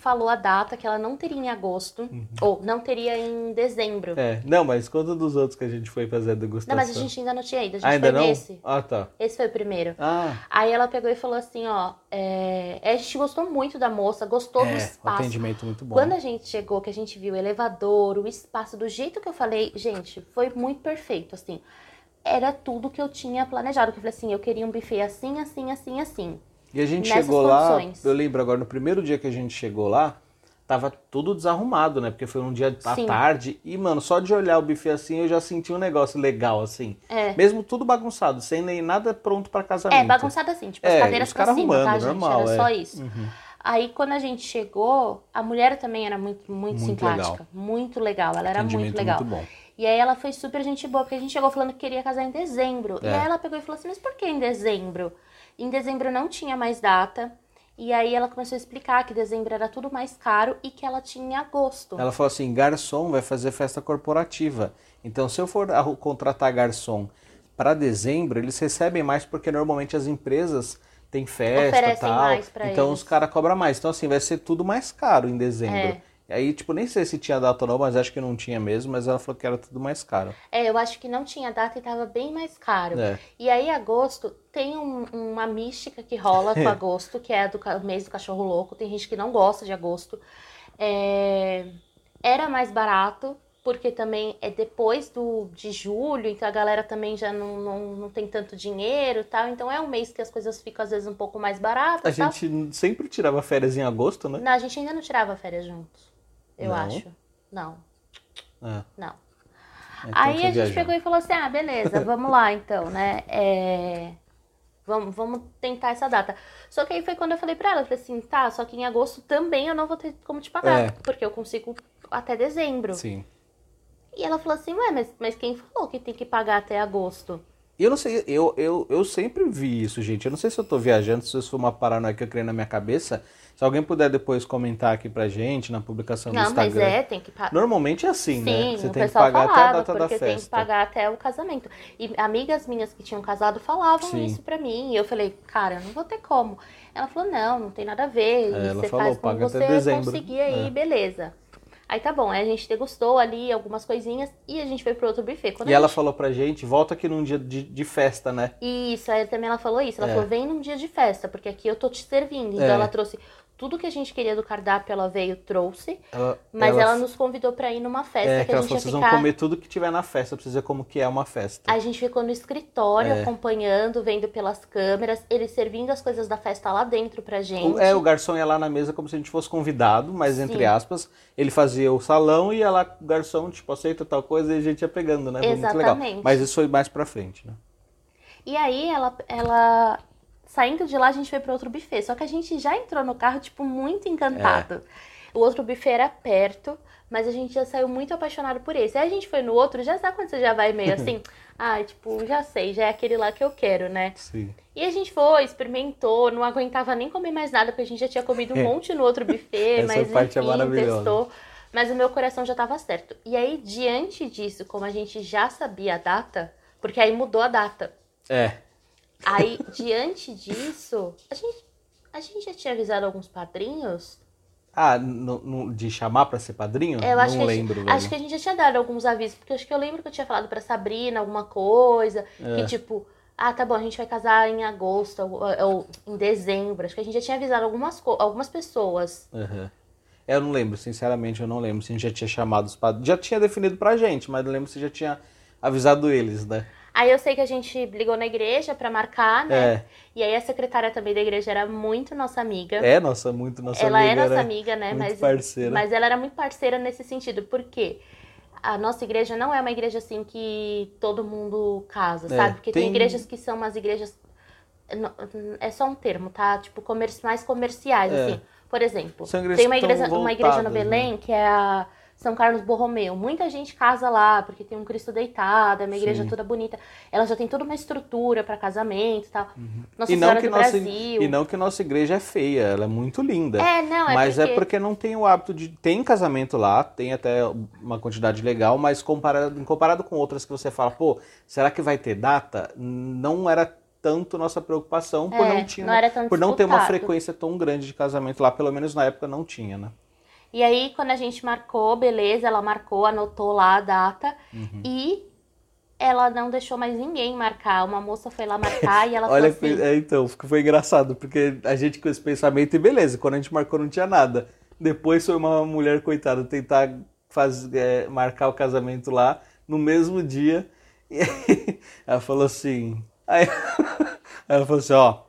[SPEAKER 1] falou a data que ela não teria em agosto,
[SPEAKER 2] Uhum.
[SPEAKER 1] ou não teria em dezembro.
[SPEAKER 2] É, não, mas conta dos outros que a gente foi fazer a
[SPEAKER 1] Não,
[SPEAKER 2] degustação.
[SPEAKER 1] mas a gente ainda não tinha ido, a gente
[SPEAKER 2] Ainda
[SPEAKER 1] foi
[SPEAKER 2] não?
[SPEAKER 1] nesse.
[SPEAKER 2] Ah, tá.
[SPEAKER 1] Esse foi o primeiro.
[SPEAKER 2] Ah,
[SPEAKER 1] Aí ela pegou e falou assim, ó, é, a gente gostou muito da moça, gostou do
[SPEAKER 2] é, o
[SPEAKER 1] espaço.
[SPEAKER 2] atendimento muito bom.
[SPEAKER 1] Quando a gente chegou, que a gente viu o elevador, o espaço, do jeito que eu falei, gente, foi muito perfeito, assim. Era tudo que eu tinha planejado. Que eu falei assim, eu queria um buffet assim, assim, assim, assim.
[SPEAKER 2] E a gente chegou lá,
[SPEAKER 1] condições.
[SPEAKER 2] eu lembro agora, no primeiro dia que a gente chegou lá, tava tudo desarrumado, né? Porque foi um dia à
[SPEAKER 1] Sim.
[SPEAKER 2] tarde. E, mano, só de olhar o buffet assim, eu já senti um negócio legal, assim.
[SPEAKER 1] É.
[SPEAKER 2] Mesmo tudo bagunçado, sem nem nada pronto pra casamento.
[SPEAKER 1] É, bagunçado assim, tipo, as
[SPEAKER 2] É,
[SPEAKER 1] cadeiras pra cima, tá,
[SPEAKER 2] arrumando,
[SPEAKER 1] gente?
[SPEAKER 2] normal,
[SPEAKER 1] Era
[SPEAKER 2] é.
[SPEAKER 1] só isso.
[SPEAKER 2] Uhum.
[SPEAKER 1] Aí, quando a gente chegou, a mulher também era muito, muito,
[SPEAKER 2] Muito
[SPEAKER 1] simpática.
[SPEAKER 2] legal.
[SPEAKER 1] Muito legal. Ela era muito legal.
[SPEAKER 2] muito bom.
[SPEAKER 1] E aí ela foi super gente boa, porque a gente chegou falando que queria casar em dezembro. E
[SPEAKER 2] É.
[SPEAKER 1] aí ela pegou e falou assim, mas por que em dezembro? Em dezembro não tinha mais data. E aí ela começou a explicar que dezembro era tudo mais caro e que ela tinha agosto.
[SPEAKER 2] Ela falou assim: garçom vai fazer festa corporativa. Então, se eu for contratar garçom para dezembro, eles recebem mais porque normalmente as empresas têm festa e
[SPEAKER 1] Oferecem
[SPEAKER 2] tal. então
[SPEAKER 1] eles.
[SPEAKER 2] os caras cobram mais. Então, assim, vai ser tudo mais caro em dezembro.
[SPEAKER 1] É.
[SPEAKER 2] Aí, tipo, nem sei se tinha data ou não, mas acho que não tinha mesmo. Mas ela falou que era tudo mais caro.
[SPEAKER 1] É, eu acho que não tinha data e tava bem mais caro.
[SPEAKER 2] É.
[SPEAKER 1] E aí, agosto, tem um- uma mística que rola com agosto, que é do mês do cachorro louco. Tem gente que não gosta de agosto. É, Era mais barato, porque também é depois do, de julho, então a galera também já não, não, não tem tanto dinheiro e tal. Então é um mês que as coisas ficam, às vezes, um pouco mais
[SPEAKER 2] A
[SPEAKER 1] baratas. tal.
[SPEAKER 2] gente sempre tirava férias em agosto, né?
[SPEAKER 1] Não, a gente ainda não tirava férias juntos. Eu
[SPEAKER 2] Não?
[SPEAKER 1] acho. Não,
[SPEAKER 2] É.
[SPEAKER 1] não.
[SPEAKER 2] Então
[SPEAKER 1] Aí a gente pegou e falou assim: ah, beleza, vamos lá então, né? É, Vamos, vamos tentar essa data. Só que aí foi quando eu falei pra ela, eu falei assim, tá, só que em agosto também eu não vou ter como te pagar,
[SPEAKER 2] É.
[SPEAKER 1] porque eu consigo até dezembro.
[SPEAKER 2] Sim.
[SPEAKER 1] E ela falou assim, ué, mas, mas quem falou que tem que pagar até agosto?
[SPEAKER 2] E eu não sei, eu, eu, eu sempre vi isso, gente. Eu não sei se eu tô viajando, se isso foi uma paranoia que eu criei na minha cabeça. Se alguém puder depois comentar aqui pra gente na publicação do
[SPEAKER 1] não, mas
[SPEAKER 2] Instagram.
[SPEAKER 1] é, tem que pagar.
[SPEAKER 2] Normalmente é assim,
[SPEAKER 1] Sim,
[SPEAKER 2] né? Você tem que pagar até a
[SPEAKER 1] falava,
[SPEAKER 2] data da
[SPEAKER 1] porque tem que
[SPEAKER 2] festa.
[SPEAKER 1] pagar até o casamento. E amigas minhas que tinham casado falavam
[SPEAKER 2] Sim.
[SPEAKER 1] isso pra mim. E eu falei, cara, eu não vou ter como. Ela falou, não, não tem nada a ver.
[SPEAKER 2] É,
[SPEAKER 1] você
[SPEAKER 2] falou,
[SPEAKER 1] faz como você
[SPEAKER 2] dezembro.
[SPEAKER 1] conseguir aí,
[SPEAKER 2] É.
[SPEAKER 1] beleza. Aí tá bom, aí a gente degustou ali algumas coisinhas e a gente foi pro outro buffet. Quando
[SPEAKER 2] E ela
[SPEAKER 1] gente...
[SPEAKER 2] falou pra gente, volta aqui num dia de, de festa, né?
[SPEAKER 1] Isso, aí também ela falou isso. Ela
[SPEAKER 2] É.
[SPEAKER 1] falou, vem num dia de festa, porque aqui eu tô te servindo. Então
[SPEAKER 2] É.
[SPEAKER 1] ela trouxe tudo que a gente queria do cardápio, ela veio, trouxe.
[SPEAKER 2] Ela,
[SPEAKER 1] Mas ela, nos convidou pra ir numa festa
[SPEAKER 2] É,
[SPEAKER 1] que a
[SPEAKER 2] ela
[SPEAKER 1] gente ia
[SPEAKER 2] vocês
[SPEAKER 1] ficar...
[SPEAKER 2] vão comer tudo que tiver na festa, pra vocês verem como que é uma festa.
[SPEAKER 1] A gente ficou no escritório
[SPEAKER 2] É.
[SPEAKER 1] acompanhando, vendo pelas câmeras, eles servindo as coisas da festa lá dentro pra gente.
[SPEAKER 2] É, o garçom ia lá na mesa como se a gente fosse convidado, mas entre
[SPEAKER 1] Sim.
[SPEAKER 2] aspas, ele fazia o salão e ia lá, o garçom, tipo, aceita tal coisa e a gente ia pegando, né? Foi muito legal.
[SPEAKER 1] Exatamente.
[SPEAKER 2] Mas isso foi mais pra frente, né?
[SPEAKER 1] E aí ela, ela saindo de lá a gente foi para outro buffet, só que a gente já entrou no carro tipo muito encantado.
[SPEAKER 2] É.
[SPEAKER 1] O outro buffet era perto, mas a gente já saiu muito apaixonado por esse. Aí a gente foi no outro, já sabe quando você já vai meio assim, ah, tipo, já sei, já é aquele lá que eu quero, né?
[SPEAKER 2] Sim.
[SPEAKER 1] E a gente foi, experimentou, não aguentava nem comer mais nada, porque a gente já tinha comido um
[SPEAKER 2] É.
[SPEAKER 1] monte no outro buffet,
[SPEAKER 2] Essa
[SPEAKER 1] mas
[SPEAKER 2] parte é
[SPEAKER 1] enfim,
[SPEAKER 2] maravilhosa.
[SPEAKER 1] testou. Mas o meu coração já estava certo. E aí, diante disso, como a gente já sabia a data, porque aí mudou a data.
[SPEAKER 2] É.
[SPEAKER 1] Aí, diante disso, a gente, a gente já tinha avisado alguns padrinhos.
[SPEAKER 2] Ah, no- no- de chamar pra ser padrinho?
[SPEAKER 1] Eu acho
[SPEAKER 2] não
[SPEAKER 1] que gente-
[SPEAKER 2] lembro, velho.
[SPEAKER 1] Acho que a gente já tinha dado alguns avisos, porque acho que eu lembro que eu tinha falado pra Sabrina alguma coisa,
[SPEAKER 2] É.
[SPEAKER 1] que tipo, ah, tá bom, a gente vai casar em agosto ou, ou em dezembro. Acho que a gente já tinha avisado algumas, algumas pessoas.
[SPEAKER 2] É, Eu não lembro, sinceramente, eu não lembro se a gente já tinha chamado os padrinhos. Já tinha definido pra gente, mas não lembro se já tinha avisado eles, né?
[SPEAKER 1] Aí eu sei que a gente ligou na igreja pra marcar, né?
[SPEAKER 2] É.
[SPEAKER 1] E aí a secretária também da igreja era muito nossa amiga.
[SPEAKER 2] É, nossa, muito nossa
[SPEAKER 1] ela
[SPEAKER 2] amiga.
[SPEAKER 1] é nossa
[SPEAKER 2] né?
[SPEAKER 1] amiga, né?
[SPEAKER 2] Muito
[SPEAKER 1] mas,
[SPEAKER 2] parceira.
[SPEAKER 1] mas ela era muito parceira nesse sentido. Por quê? A nossa igreja não é uma igreja assim que todo mundo casa,
[SPEAKER 2] É,
[SPEAKER 1] sabe? Porque tem...
[SPEAKER 2] tem-
[SPEAKER 1] igrejas que são umas igrejas. É só um termo, tá? Tipo, comerci... mais comerciais,
[SPEAKER 2] É.
[SPEAKER 1] assim. Por exemplo, tem uma igreja, uma igreja no
[SPEAKER 2] voltadas, né?
[SPEAKER 1] Belém que é a São Carlos Borromeu. Muita gente casa lá, porque tem um Cristo deitado, é uma igreja
[SPEAKER 2] Sim.
[SPEAKER 1] toda bonita. Ela já tem toda uma estrutura para casamento e tal. Nossa
[SPEAKER 2] Uhum. e não
[SPEAKER 1] Senhora
[SPEAKER 2] que
[SPEAKER 1] do
[SPEAKER 2] nossa,
[SPEAKER 1] Brasil.
[SPEAKER 2] E não que nossa igreja é feia, ela é muito linda.
[SPEAKER 1] É, não, é
[SPEAKER 2] mas
[SPEAKER 1] porque...
[SPEAKER 2] é porque não tem o hábito de. Tem casamento lá, tem até uma quantidade legal, mas comparado, comparado com outras que você fala, pô, será que vai ter data? Não era tanto nossa preocupação por
[SPEAKER 1] É,
[SPEAKER 2] não, tinha,
[SPEAKER 1] não
[SPEAKER 2] por não ter uma frequência tão grande de casamento lá, pelo menos na época não tinha, né?
[SPEAKER 1] E aí, quando a gente marcou, beleza, ela marcou, anotou lá a data
[SPEAKER 2] Uhum.
[SPEAKER 1] e ela não deixou mais ninguém marcar. Uma moça foi lá marcar e ela
[SPEAKER 2] Olha,
[SPEAKER 1] falou assim.
[SPEAKER 2] foi- é, então, foi engraçado, porque a gente com esse pensamento, e beleza, quando a gente marcou não tinha nada. Depois foi uma mulher, coitada, tentar faz, é, marcar o casamento lá no mesmo dia. E aí, ela falou assim. Aí, ela falou assim: ó,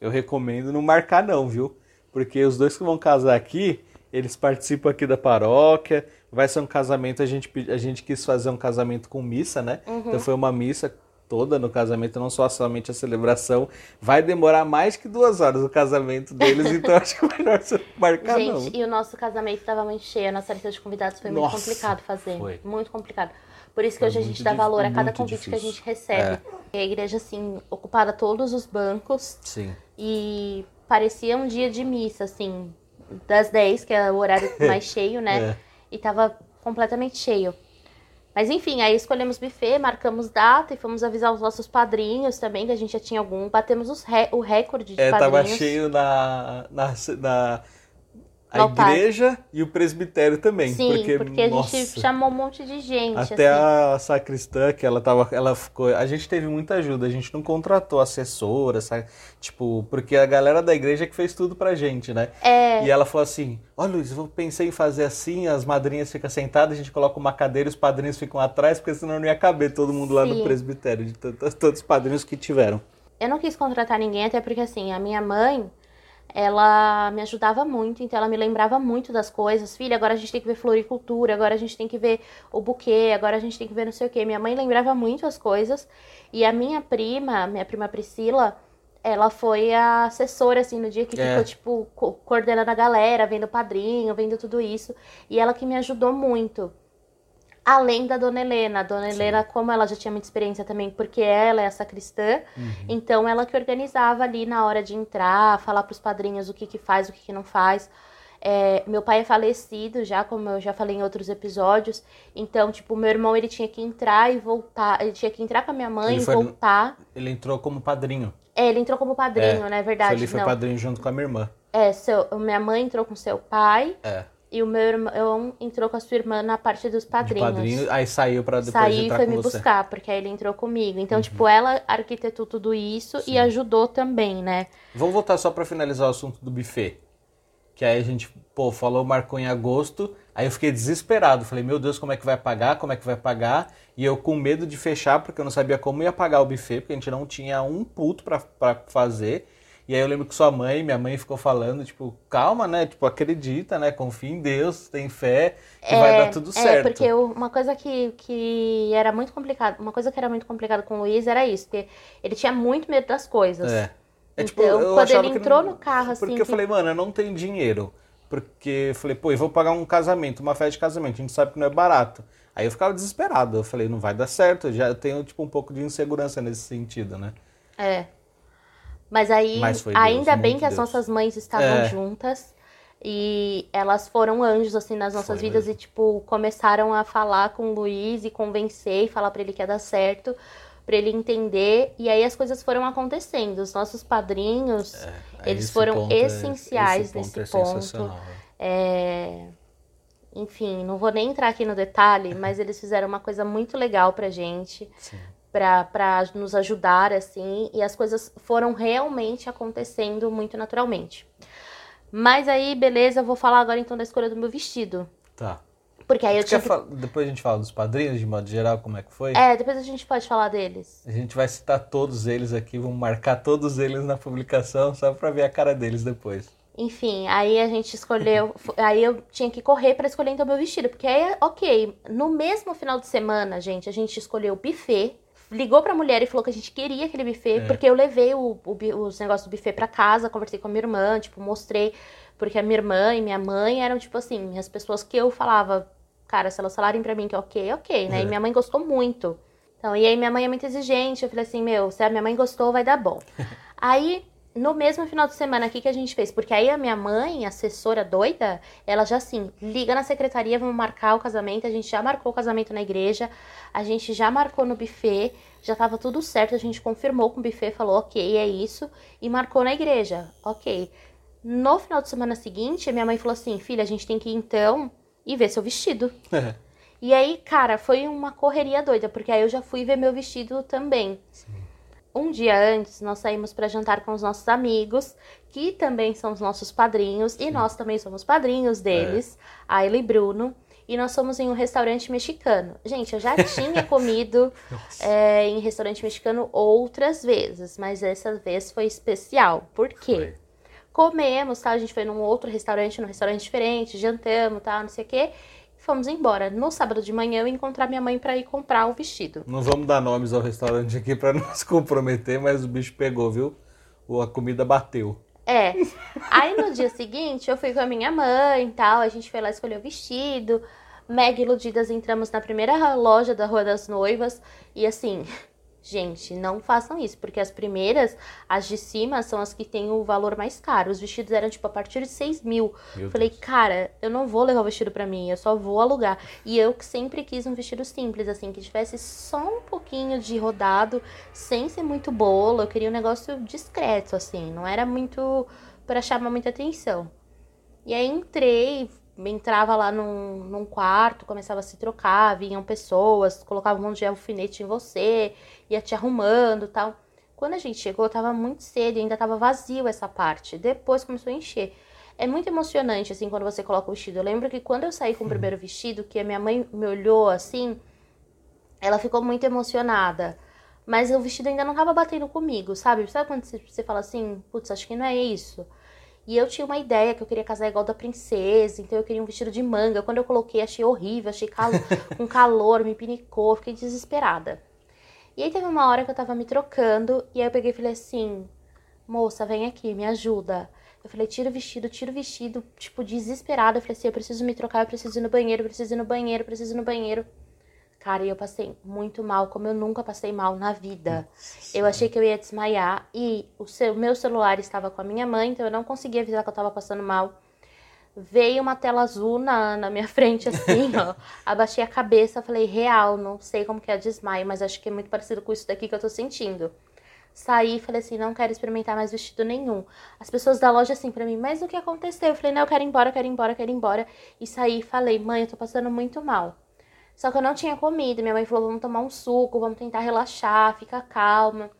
[SPEAKER 2] eu recomendo não marcar, não, viu? Porque os dois que vão casar aqui, eles participam aqui da paróquia. Vai ser um casamento, a gente, a gente quis fazer um casamento com missa, né? Então foi uma missa toda no casamento, não só somente a celebração. Vai demorar mais que duas horas o casamento deles, então acho que é melhor você marcar,
[SPEAKER 1] Gente,
[SPEAKER 2] não.
[SPEAKER 1] e o nosso casamento estava muito cheio, a nossa lista de convidados foi muito
[SPEAKER 2] Nossa,
[SPEAKER 1] complicado fazer.
[SPEAKER 2] foi.
[SPEAKER 1] Muito complicado. Por isso que
[SPEAKER 2] Foi
[SPEAKER 1] hoje a
[SPEAKER 2] muito
[SPEAKER 1] gente dá valor a cada
[SPEAKER 2] muito
[SPEAKER 1] convite que a
[SPEAKER 2] difícil. É.
[SPEAKER 1] gente recebe. E a igreja, assim, ocupada todos os bancos
[SPEAKER 2] Sim.
[SPEAKER 1] e parecia um dia de missa, assim, das 10, que é o horário mais cheio, né?
[SPEAKER 2] É.
[SPEAKER 1] E tava completamente cheio. Mas enfim, aí escolhemos buffet, marcamos data e fomos avisar os nossos padrinhos também, que a gente já tinha algum. Batemos os re- o recorde de
[SPEAKER 2] É, tava
[SPEAKER 1] padrinhos.
[SPEAKER 2] cheio na, na, na a igreja e o presbitério também.
[SPEAKER 1] Sim,
[SPEAKER 2] porque,
[SPEAKER 1] porque, a
[SPEAKER 2] nossa,
[SPEAKER 1] gente chamou um monte de gente.
[SPEAKER 2] Até
[SPEAKER 1] assim.
[SPEAKER 2] a sacristã, que ela tava, ela ficou, a gente teve muita ajuda, a gente não contratou assessora, sabe? Tipo, porque a galera da igreja que fez tudo pra gente, né?
[SPEAKER 1] É,
[SPEAKER 2] E ela falou assim: Ó, Luiz, eu pensei em fazer assim, as madrinhas ficam sentadas, a gente coloca uma cadeira e os padrinhos ficam atrás, porque senão não ia caber todo mundo lá no
[SPEAKER 1] Sim.
[SPEAKER 2] presbitério, de tantos, todos os padrinhos que tiveram.
[SPEAKER 1] eu não quis contratar ninguém, até porque assim, a minha mãe, ela me ajudava muito, então ela me lembrava muito das coisas. Filha, agora a gente tem que ver floricultura, agora a gente tem que ver o buquê, agora a gente tem que ver não sei o quê. Minha mãe lembrava muito as coisas. E a minha prima, minha prima Priscila, ela foi a assessora, assim, no dia que
[SPEAKER 2] É.
[SPEAKER 1] ficou, tipo, co- coordenando a galera, vendo o padrinho, vendo tudo isso. E ela que me ajudou muito. Além da Dona Helena. A Dona Helena, como ela já tinha muita experiência também, porque ela é essa cristã, então ela que organizava ali na hora de entrar, falar pros padrinhos o que que faz, o que que não faz. É, meu pai é falecido já, como eu já falei em outros episódios. Então, tipo, meu irmão ele tinha que entrar e voltar. Ele tinha que entrar com a minha mãe
[SPEAKER 2] Ele
[SPEAKER 1] e
[SPEAKER 2] foi-
[SPEAKER 1] voltar.
[SPEAKER 2] Ele entrou como padrinho.
[SPEAKER 1] É, ele entrou como padrinho,
[SPEAKER 2] É,
[SPEAKER 1] não é verdade?
[SPEAKER 2] Ele foi
[SPEAKER 1] não.
[SPEAKER 2] padrinho junto com a minha irmã.
[SPEAKER 1] É, seu, minha mãe entrou com seu pai
[SPEAKER 2] É,
[SPEAKER 1] e o meu irmão entrou com a sua irmã na parte dos
[SPEAKER 2] de
[SPEAKER 1] padrinhos.
[SPEAKER 2] padrinho, aí saiu pra depois
[SPEAKER 1] Saiu e foi me
[SPEAKER 2] você. Uhum.
[SPEAKER 1] buscar, porque aí ele entrou comigo. Então, tipo, ela arquitetou tudo isso
[SPEAKER 2] Sim.
[SPEAKER 1] e ajudou também, né?
[SPEAKER 2] Vamos voltar só pra finalizar o assunto do buffet. Que aí a gente, pô, falou, marcou em agosto. Aí eu fiquei desesperado. Falei, meu Deus, como é que vai pagar? Como é que vai pagar? E eu com medo de fechar, porque eu não sabia como ia pagar o buffet, porque a gente não tinha um puto pra fazer. E aí eu lembro que sua mãe, minha mãe ficou falando, tipo, calma, né? Tipo, acredita, né? Confia em Deus, tem fé, que vai dar tudo
[SPEAKER 1] É,
[SPEAKER 2] certo.
[SPEAKER 1] porque eu- uma coisa que, que era muito complicado, uma coisa que era muito complicado com o Luiz era isso, porque ele tinha muito medo das coisas.
[SPEAKER 2] É. É,
[SPEAKER 1] Então, quando ele entrou
[SPEAKER 2] não-
[SPEAKER 1] no carro, assim,
[SPEAKER 2] Porque eu
[SPEAKER 1] que-
[SPEAKER 2] falei, mano, eu não tenho dinheiro. Porque eu falei, pô, eu vou pagar um casamento, uma festa de casamento, a gente sabe que não é barato. Aí eu ficava desesperado. Eu falei, não vai dar certo. Eu já tenho, tipo, um pouco de insegurança nesse sentido, né?
[SPEAKER 1] É. Mas aí,
[SPEAKER 2] Mas foi Deus,
[SPEAKER 1] ainda bem que as
[SPEAKER 2] Deus.
[SPEAKER 1] nossas mães estavam
[SPEAKER 2] É.
[SPEAKER 1] juntas e elas foram anjos, assim, nas nossas
[SPEAKER 2] Foi
[SPEAKER 1] vidas
[SPEAKER 2] mesmo.
[SPEAKER 1] e, tipo, começaram a falar com o Luiz e convencer e falar pra ele que ia dar certo, pra ele entender. E aí as coisas foram acontecendo. Os nossos padrinhos,
[SPEAKER 2] Aí
[SPEAKER 1] eles foram
[SPEAKER 2] ponto é-
[SPEAKER 1] essenciais
[SPEAKER 2] esse ponto
[SPEAKER 1] nesse
[SPEAKER 2] é
[SPEAKER 1] ponto.
[SPEAKER 2] né?
[SPEAKER 1] É, Enfim, não vou nem entrar aqui no detalhe, mas eles fizeram uma coisa muito legal pra gente,
[SPEAKER 2] Sim.
[SPEAKER 1] Pra, pra nos ajudar, assim, e as coisas foram realmente acontecendo muito naturalmente. Mas aí, beleza, eu vou falar agora então da escolha do meu vestido.
[SPEAKER 2] Tá.
[SPEAKER 1] Porque aí eu tinha que...
[SPEAKER 2] fal- Depois a gente fala dos padrinhos, de modo geral, como é que foi?
[SPEAKER 1] É, depois a gente pode falar deles.
[SPEAKER 2] A gente vai citar todos eles aqui, vamos marcar todos eles na publicação, só pra ver a cara deles depois.
[SPEAKER 1] Enfim, aí a gente escolheu. Aí eu tinha que correr pra escolher então meu vestido. Porque aí, ok, no mesmo final de semana, gente, a gente escolheu o buffet. Ligou pra mulher e falou que a gente queria aquele buffet,
[SPEAKER 2] É.
[SPEAKER 1] porque eu levei o, o os negócios do buffet pra casa, conversei com a minha irmã, tipo, mostrei. Porque a minha irmã e minha mãe eram, tipo assim, as pessoas que eu falava, cara, se elas falarem pra mim que é ok, é ok, né?
[SPEAKER 2] É.
[SPEAKER 1] E minha mãe gostou muito. Então, e aí minha mãe é muito exigente, eu falei assim, meu, se a minha mãe gostou, vai dar bom. aí no mesmo final de semana aqui que a gente fez, porque aí a minha mãe, assessora doida, ela já assim, liga na secretaria, vamos marcar o casamento, a gente já marcou o casamento na igreja, a gente já marcou no buffet, já tava tudo certo, a gente confirmou com o buffet, falou ok, é isso, e marcou na igreja, ok. No final de semana seguinte, minha mãe falou assim, filha, a gente tem que ir então e ver seu vestido.
[SPEAKER 2] É.
[SPEAKER 1] E aí, cara, foi uma correria doida, porque aí eu já fui ver meu vestido também.
[SPEAKER 2] Sim.
[SPEAKER 1] Um dia antes, nós saímos para jantar com os nossos amigos, que também são os nossos padrinhos, e nós também somos padrinhos deles, Ayla e Bruno. E nós fomos em um restaurante mexicano. Gente, eu já tinha comido é, em restaurante mexicano outras vezes, mas dessa vez foi especial. Por quê?
[SPEAKER 2] Foi.
[SPEAKER 1] Comemos, tá? A gente foi num outro restaurante, num restaurante diferente, jantamos, tá? Não sei o quê. Fomos embora. No sábado de manhã, eu encontrar minha mãe para ir comprar o vestido.
[SPEAKER 2] Não vamos dar nomes ao restaurante aqui pra não se comprometer, mas o bicho pegou, viu? O- A comida bateu.
[SPEAKER 1] É. Aí no dia seguinte eu fui com a minha mãe e tal, a gente foi lá escolher o vestido. Mega iludidas entramos na primeira loja da Rua das Noivas e assim, gente, não façam isso, porque as primeiras, as de cima, são as que têm o valor mais caro. Os vestidos eram tipo a partir de 6 mil.
[SPEAKER 2] Meu
[SPEAKER 1] Falei,
[SPEAKER 2] Deus.
[SPEAKER 1] cara, eu não vou levar o vestido pra mim, eu só vou alugar. E eu que sempre quis um vestido simples, assim, que tivesse só um pouquinho de rodado, sem ser muito bolo. Eu queria um negócio discreto, assim, não era muito pra chamar muita atenção. E aí entrei, entrava lá num, num quarto, começava a se trocar, vinham pessoas, colocavam um monte de alfinete em você, ia te arrumando tal. Quando a gente chegou, tava muito cedo, e ainda tava vazio essa parte. Depois começou a encher. É muito emocionante, assim, quando você coloca o vestido. Eu lembro que quando eu saí com o primeiro vestido, que a minha mãe me olhou assim, ela ficou muito emocionada. Mas o vestido ainda não tava batendo comigo, sabe? Sabe quando você fala assim, putz, acho que não é isso? E eu tinha uma ideia que eu queria casar igual da princesa, então eu queria um vestido de manga. Quando eu coloquei, achei horrível, achei calo, com calor, me pinicou, fiquei desesperada. E aí teve uma hora que eu tava me trocando, e aí eu peguei e falei assim, moça, vem aqui, me ajuda. Eu falei, tira o vestido, tira o vestido, tipo, desesperada. Eu falei assim, eu preciso me trocar, eu preciso ir no banheiro, eu preciso ir no banheiro, eu preciso ir no banheiro. Cara, e eu passei muito mal, como eu nunca passei mal na vida. Eu achei que eu ia desmaiar e o seu, meu celular estava com a minha mãe, então eu não conseguia avisar que eu tava passando mal. Veio uma tela azul na, na minha frente, assim, ó. Abaixei a cabeça, falei, real, não sei como que é desmaio, mas acho que é muito parecido com isso daqui que eu tô sentindo. Saí e falei assim, não quero experimentar mais vestido nenhum. As pessoas da loja assim pra mim, mas o que aconteceu? Eu falei, não, eu quero ir embora, eu quero ir embora, eu quero ir embora. E saí e falei, mãe, eu tô passando muito mal. Só que eu não tinha comida. Minha mãe falou: vamos tomar um suco, vamos tentar relaxar, fica calma.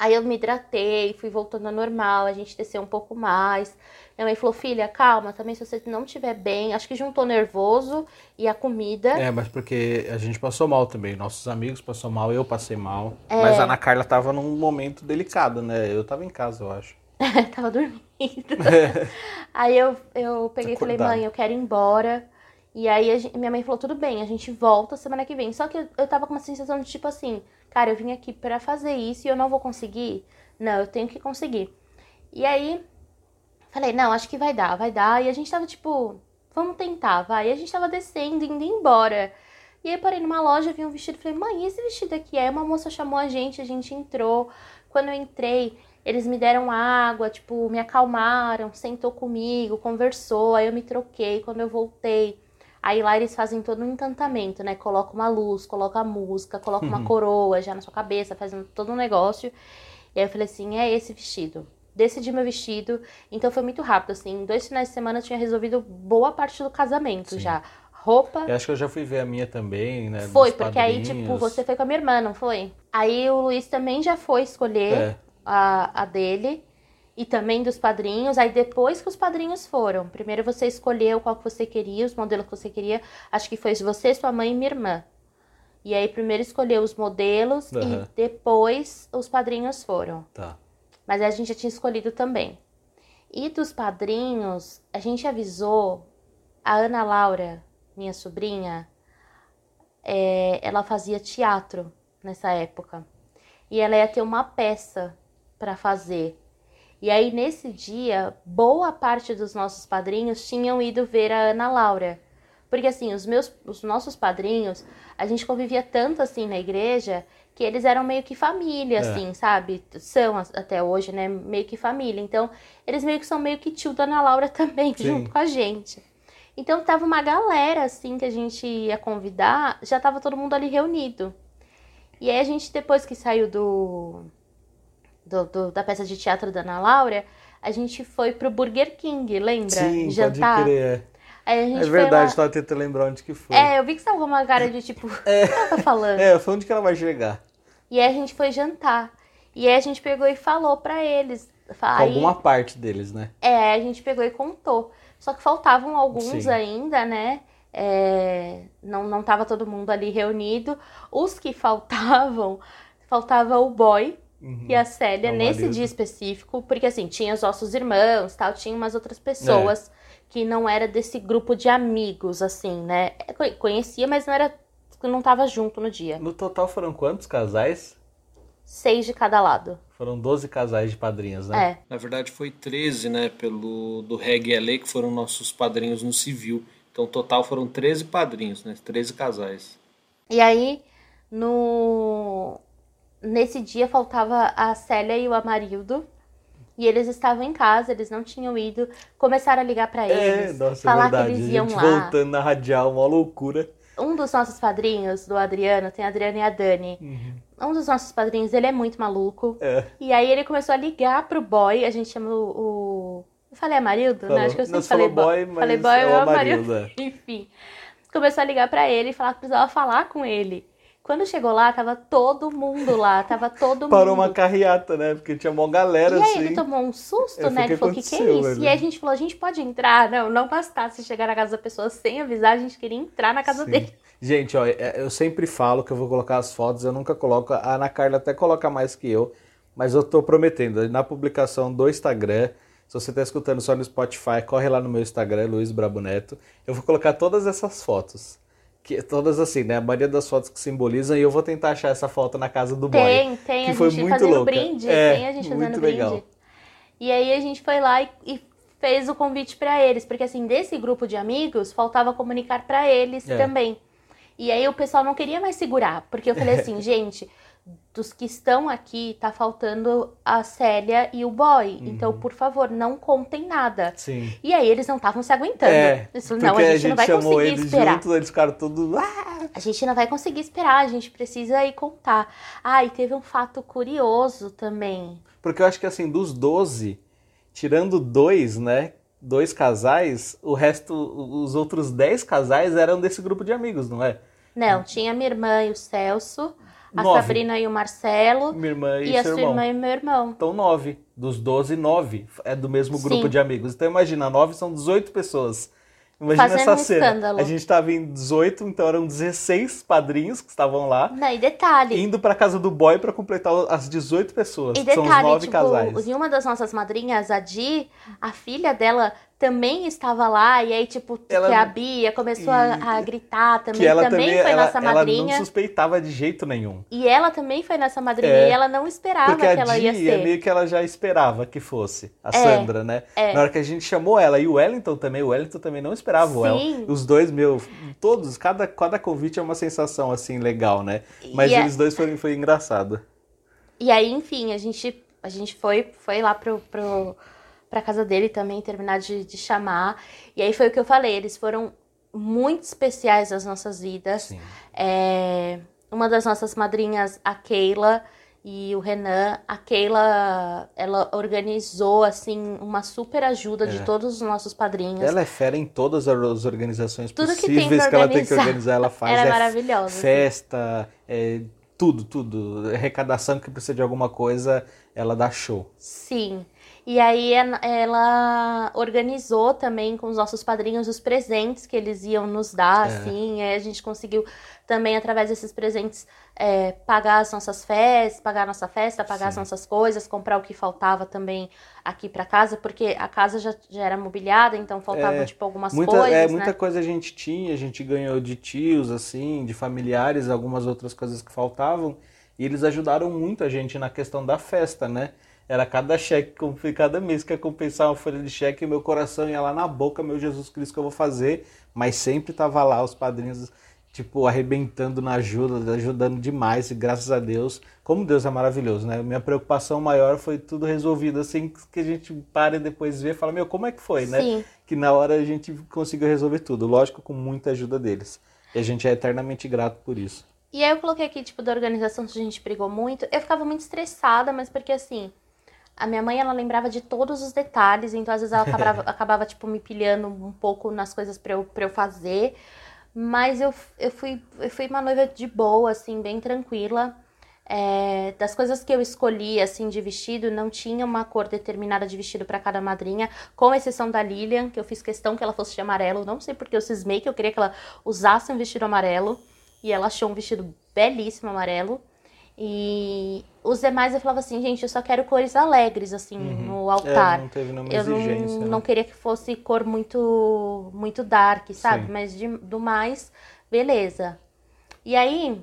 [SPEAKER 1] Aí eu me hidratei, fui voltando ao normal, a gente desceu um pouco mais. Minha mãe falou: filha, calma, também se você não estiver bem. Acho que juntou nervoso e a comida.
[SPEAKER 2] É, mas porque a gente passou mal também. Nossos amigos passou mal, eu passei mal.
[SPEAKER 1] É.
[SPEAKER 2] Mas a Ana Carla tava num momento delicado, né? Eu tava em casa, eu acho.
[SPEAKER 1] Tava dormindo. Aí eu, eu peguei e falei: mãe, eu quero ir embora. E aí a gen- minha mãe falou: tudo bem, a gente volta semana que vem. Só que eu, eu tava com uma sensação de tipo assim: cara, eu vim aqui pra fazer isso e eu não vou conseguir. Não, eu tenho que conseguir. E aí falei: não, acho que vai dar, vai dar. E a gente tava tipo: vamos tentar, vai. E a gente tava descendo, indo embora. E aí parei numa loja, vi um vestido falei: mãe, e esse vestido aqui? Aí uma moça chamou a gente, a gente entrou. Quando eu entrei, eles me deram água, tipo, me acalmaram, sentou comigo, conversou, aí eu me troquei. Quando eu voltei, aí lá eles fazem todo um encantamento, né? Coloca uma luz, coloca a música, coloca uma coroa já na sua cabeça, fazendo todo um negócio. E aí eu falei assim: é esse vestido. Decidi meu vestido, então foi muito rápido, assim. Em dois finais de semana eu tinha resolvido boa parte do casamento
[SPEAKER 2] Sim.
[SPEAKER 1] já. Roupa,
[SPEAKER 2] Eu acho que eu já fui ver a minha também, né?
[SPEAKER 1] foi, porque aí,
[SPEAKER 2] padrinhos.
[SPEAKER 1] tipo, você foi com a minha irmã, não foi? Aí o Luiz também já foi escolher
[SPEAKER 2] É.
[SPEAKER 1] a, a dele e também dos padrinhos. Aí depois que os padrinhos foram, primeiro você escolheu qual que você queria, os modelos que você queria. Acho que foi você, sua mãe e minha irmã. E aí primeiro escolheu os modelos
[SPEAKER 2] Aham.
[SPEAKER 1] e depois os padrinhos foram.
[SPEAKER 2] Tá.
[SPEAKER 1] Mas a gente já tinha escolhido também. E dos padrinhos, a gente avisou a Ana Laura, minha sobrinha, é, ela fazia teatro nessa época. E ela ia ter uma peça para fazer. E aí nesse dia, boa parte dos nossos padrinhos tinham ido ver a Ana Laura. Porque assim, os meus, os nossos padrinhos, a gente convivia tanto assim na igreja que eles eram meio que família, é. assim, sabe? São até hoje, né? Meio que família. Então, eles meio que são meio que tio da Ana Laura também, Sim. junto com a gente. Então, tava uma galera, assim, que a gente ia convidar, já tava todo mundo ali reunido. E aí, a gente, depois que saiu do, do, do da peça de teatro da Ana Laura, a gente foi pro Burger King, lembra?
[SPEAKER 2] Sim, Jantar. pode crer. é verdade, lá... tava tentando lembrar onde que foi.
[SPEAKER 1] É, eu vi que você tava com uma cara de tipo, é. o que ela tá falando?
[SPEAKER 2] É, foi onde que ela vai chegar.
[SPEAKER 1] E aí a gente foi jantar. E aí a gente pegou e falou para eles.
[SPEAKER 2] Aí, alguma parte deles, né?
[SPEAKER 1] É, a gente pegou e contou. Só que faltavam alguns Sim. ainda, né? É, não, não tava todo mundo ali reunido. Os que faltavam, faltava o boy, Uhum. e a Célia é nesse dia específico, porque assim, tinha os nossos irmãos, tal, tinha umas outras pessoas é. que não era desse grupo de amigos, assim, né? É, conhecia, mas não era. não tava junto no dia.
[SPEAKER 2] No total foram quantos casais?
[SPEAKER 1] Seis de cada lado.
[SPEAKER 2] Foram 12 casais de padrinhos, né?
[SPEAKER 1] É.
[SPEAKER 3] Na verdade, foi 13, né? Pelo do Reg LA, que foram nossos padrinhos no civil. Então, total foram 13 padrinhos, né? 13 casais.
[SPEAKER 1] E aí, no nesse dia faltava a Célia e o Amarildo. E eles estavam em casa, eles não tinham ido. Começaram a ligar para é, eles. É, nossa, falar verdade. que eles iam lá.
[SPEAKER 2] voltando na radial, uma loucura.
[SPEAKER 1] Um dos nossos padrinhos, do Adriano, tem a Adriana e a Dani. Uhum. Um dos nossos padrinhos, ele é muito maluco. É. E aí ele começou a ligar pro boy, a gente chama o. Eu falei Amarildo,
[SPEAKER 2] falou.
[SPEAKER 1] né?
[SPEAKER 2] Acho que eu sempre falei boy, mas
[SPEAKER 1] falei boy é o Amarildo. É. Enfim. Começou a ligar para ele e falar que precisava falar com ele. Quando chegou lá, tava todo mundo lá, tava todo mundo.
[SPEAKER 2] Parou uma carreata, né? Porque tinha uma galera
[SPEAKER 1] e
[SPEAKER 2] assim. E
[SPEAKER 1] aí ele tomou um susto, né? Ele falou, o que, que é isso? Velho? E aí a gente falou, a gente pode entrar? Não, não bastasse chegar na casa da pessoa sem avisar, a gente queria entrar na casa Sim. dele.
[SPEAKER 2] Gente, ó, é, eu sempre falo que eu vou colocar as fotos, eu nunca coloco. A Ana Carla até coloca mais que eu, mas eu tô prometendo. Na publicação do Instagram, se você está escutando só no Spotify, corre lá no meu Instagram, Luiz Brabo Neto. Eu vou colocar todas essas fotos que todas assim, né? A maioria das fotos que simbolizam e eu vou tentar achar essa foto na casa do boy.
[SPEAKER 1] Tem, tem
[SPEAKER 2] que
[SPEAKER 1] a
[SPEAKER 2] foi
[SPEAKER 1] gente
[SPEAKER 2] muito
[SPEAKER 1] fazendo
[SPEAKER 2] louca.
[SPEAKER 1] brinde,
[SPEAKER 2] é,
[SPEAKER 1] tem a gente fazendo
[SPEAKER 2] muito
[SPEAKER 1] brinde.
[SPEAKER 2] Legal.
[SPEAKER 1] E aí a gente foi lá e, e fez o convite para eles, porque assim, desse grupo de amigos, faltava comunicar para eles é. também. E aí o pessoal não queria mais segurar, porque eu falei assim, gente, dos que estão aqui, tá faltando a Célia e o boy. Uhum. Então, por favor, não contem nada.
[SPEAKER 2] Sim.
[SPEAKER 1] E aí eles não estavam se aguentando.
[SPEAKER 2] É,
[SPEAKER 1] eles não, a gente, a gente não vai conseguir
[SPEAKER 2] eles
[SPEAKER 1] esperar.
[SPEAKER 2] Juntos, eles ficaram tudo. Ah!
[SPEAKER 1] A gente não vai conseguir esperar, a gente precisa ir contar. Ah, e teve um fato curioso também.
[SPEAKER 2] Porque eu acho que assim, dos 12, tirando dois, né? Dois casais, o resto, os outros 10 casais eram desse grupo de amigos, não é?
[SPEAKER 1] Não, tinha minha irmã e o Celso a nove. Sabrina e o Marcelo.
[SPEAKER 2] Minha irmã e,
[SPEAKER 1] e a
[SPEAKER 2] sua
[SPEAKER 1] irmã e meu irmão.
[SPEAKER 2] Então, nove. Dos doze, nove. É do mesmo grupo Sim. de amigos. Então, imagina, nove são 18 pessoas. Imagina
[SPEAKER 1] Fazendo
[SPEAKER 2] essa
[SPEAKER 1] um
[SPEAKER 2] cena.
[SPEAKER 1] Escândalo.
[SPEAKER 2] A gente estava em 18, então eram 16 padrinhos que estavam lá.
[SPEAKER 1] Não, e detalhe.
[SPEAKER 2] Indo pra casa do boy para completar as 18 pessoas.
[SPEAKER 1] E detalhe,
[SPEAKER 2] são os nove
[SPEAKER 1] tipo,
[SPEAKER 2] casais.
[SPEAKER 1] E uma das nossas madrinhas, a Di, a filha dela também estava lá, e aí, tipo, ela, que a Bia começou a, a, gritar também,
[SPEAKER 2] ela
[SPEAKER 1] também,
[SPEAKER 2] também
[SPEAKER 1] foi
[SPEAKER 2] ela,
[SPEAKER 1] nossa madrinha.
[SPEAKER 2] Ela não suspeitava de jeito nenhum.
[SPEAKER 1] E ela também foi nossa madrinha,
[SPEAKER 2] é,
[SPEAKER 1] e ela não esperava que ela ia ser.
[SPEAKER 2] é meio que ela já esperava que fosse, a é, Sandra, né?
[SPEAKER 1] É.
[SPEAKER 2] Na hora que a gente chamou ela, e o Wellington também, o Wellington também não esperava o Sim. Os dois, meu, todos, cada, cada convite é uma sensação, assim, legal, né? Mas e eles dois foram, foi engraçado.
[SPEAKER 1] E aí, enfim, a gente, a gente foi, foi lá pro... pro para casa dele também, terminar de, de chamar. E aí foi o que eu falei, eles foram muito especiais nas nossas vidas. É, uma das nossas madrinhas, a Keila e o Renan, a Keila, ela organizou assim uma super ajuda é. de todos os nossos padrinhos.
[SPEAKER 2] Ela é fera em todas as organizações
[SPEAKER 1] tudo
[SPEAKER 2] possíveis
[SPEAKER 1] que,
[SPEAKER 2] que ela tem que organizar, ela faz.
[SPEAKER 1] Ela é
[SPEAKER 2] é
[SPEAKER 1] maravilhosa. Assim.
[SPEAKER 2] Festa, é, tudo, tudo. Arrecadação que precisa de alguma coisa, ela dá show.
[SPEAKER 1] Sim. E aí ela organizou também com os nossos padrinhos os presentes que eles iam nos dar, é. assim. a gente conseguiu também, através desses presentes, é, pagar as nossas festas, pagar a nossa festa, pagar Sim. as nossas coisas, comprar o que faltava também aqui para casa, porque a casa já, já era mobiliada, então faltavam,
[SPEAKER 2] é,
[SPEAKER 1] tipo, algumas
[SPEAKER 2] muita,
[SPEAKER 1] coisas.
[SPEAKER 2] É,
[SPEAKER 1] né?
[SPEAKER 2] muita coisa a gente tinha, a gente ganhou de tios, assim, de familiares, algumas outras coisas que faltavam. E eles ajudaram muito a gente na questão da festa, né? Era cada cheque, cada mês que ia compensar uma folha de cheque, meu coração ia lá na boca, meu Jesus Cristo, que eu vou fazer? Mas sempre tava lá os padrinhos, tipo, arrebentando na ajuda, ajudando demais, e graças a Deus, como Deus é maravilhoso, né? Minha preocupação maior foi tudo resolvido, assim, que a gente para e depois vê e fala, meu, como é que foi, né?
[SPEAKER 1] Sim.
[SPEAKER 2] Que na hora a gente conseguiu resolver tudo, lógico, com muita ajuda deles. E a gente é eternamente grato por isso.
[SPEAKER 1] E aí eu coloquei aqui, tipo, da organização que a gente brigou muito. Eu ficava muito estressada, mas porque assim, a minha mãe, ela lembrava de todos os detalhes, então às vezes ela acabava, acabava tipo, me pilhando um pouco nas coisas pra eu, pra eu fazer. Mas eu, eu, fui, eu fui uma noiva de boa, assim, bem tranquila. É, das coisas que eu escolhi, assim, de vestido, não tinha uma cor determinada de vestido para cada madrinha, com exceção da Lilian, que eu fiz questão que ela fosse de amarelo. Não sei porque eu cismei que eu queria que ela usasse um vestido amarelo. E ela achou um vestido belíssimo amarelo. E os demais eu falava assim, gente, eu só quero cores alegres, assim,
[SPEAKER 2] Uhum.
[SPEAKER 1] no altar.
[SPEAKER 2] É, não teve nenhuma
[SPEAKER 1] eu não,
[SPEAKER 2] exigência. né?
[SPEAKER 1] não queria que fosse cor muito muito dark, sabe?
[SPEAKER 2] Sim.
[SPEAKER 1] Mas de, do mais, beleza. E aí,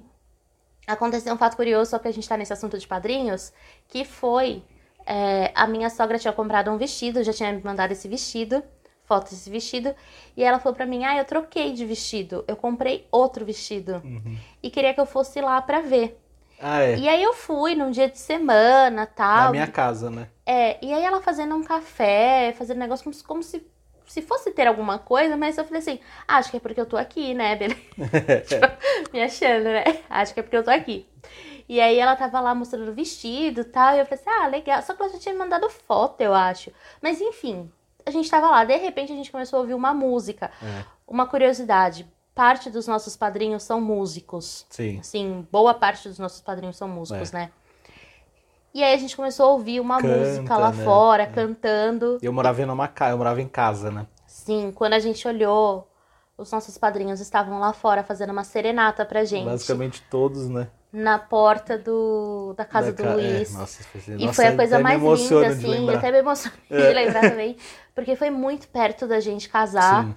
[SPEAKER 1] aconteceu um fato curioso, só que a gente tá nesse assunto de padrinhos, que foi é, a minha sogra tinha comprado um vestido, já tinha me mandado esse vestido, foto desse vestido, e ela falou pra mim: "Ah, eu troquei de vestido. Eu comprei outro vestido
[SPEAKER 2] Uhum.
[SPEAKER 1] e queria que eu fosse lá pra ver".
[SPEAKER 2] Ah, é.
[SPEAKER 1] E aí eu fui num dia de semana, tal.
[SPEAKER 2] Na minha casa, né?
[SPEAKER 1] É, e aí ela fazendo um café, fazendo negócio como, se- como se, se fosse ter alguma coisa, mas eu falei assim, ah, acho que é porque eu tô aqui, né, beleza? Me achando, né? Acho que é porque eu tô aqui. E aí ela tava lá mostrando o vestido e tal, e eu falei assim, ah, legal. Só que ela já tinha mandado foto, eu acho. Mas enfim, a gente tava lá, de repente a gente começou a ouvir uma música.
[SPEAKER 2] É.
[SPEAKER 1] Uma curiosidade, parte dos nossos padrinhos são músicos.
[SPEAKER 2] Sim.
[SPEAKER 1] Assim, boa parte dos nossos padrinhos são músicos,
[SPEAKER 2] É.
[SPEAKER 1] né? E aí a gente começou a ouvir uma
[SPEAKER 2] Canta,
[SPEAKER 1] música lá
[SPEAKER 2] né?
[SPEAKER 1] fora,
[SPEAKER 2] É.
[SPEAKER 1] cantando.
[SPEAKER 2] Eu morava em uma casa, eu morava em casa, né?
[SPEAKER 1] Sim, quando a gente olhou, os nossos padrinhos estavam lá fora fazendo uma serenata pra gente.
[SPEAKER 2] Basicamente todos, né?
[SPEAKER 1] Na porta do, da casa
[SPEAKER 2] Da
[SPEAKER 1] do
[SPEAKER 2] ca-
[SPEAKER 1] Luiz.
[SPEAKER 2] É, nossa, foi,
[SPEAKER 1] E
[SPEAKER 2] nossa,
[SPEAKER 1] foi a coisa mais linda, assim.
[SPEAKER 2] lembrar.
[SPEAKER 1] Até me emocionei
[SPEAKER 2] É.
[SPEAKER 1] de lembrar também. Porque foi muito perto da gente casar.
[SPEAKER 2] Sim.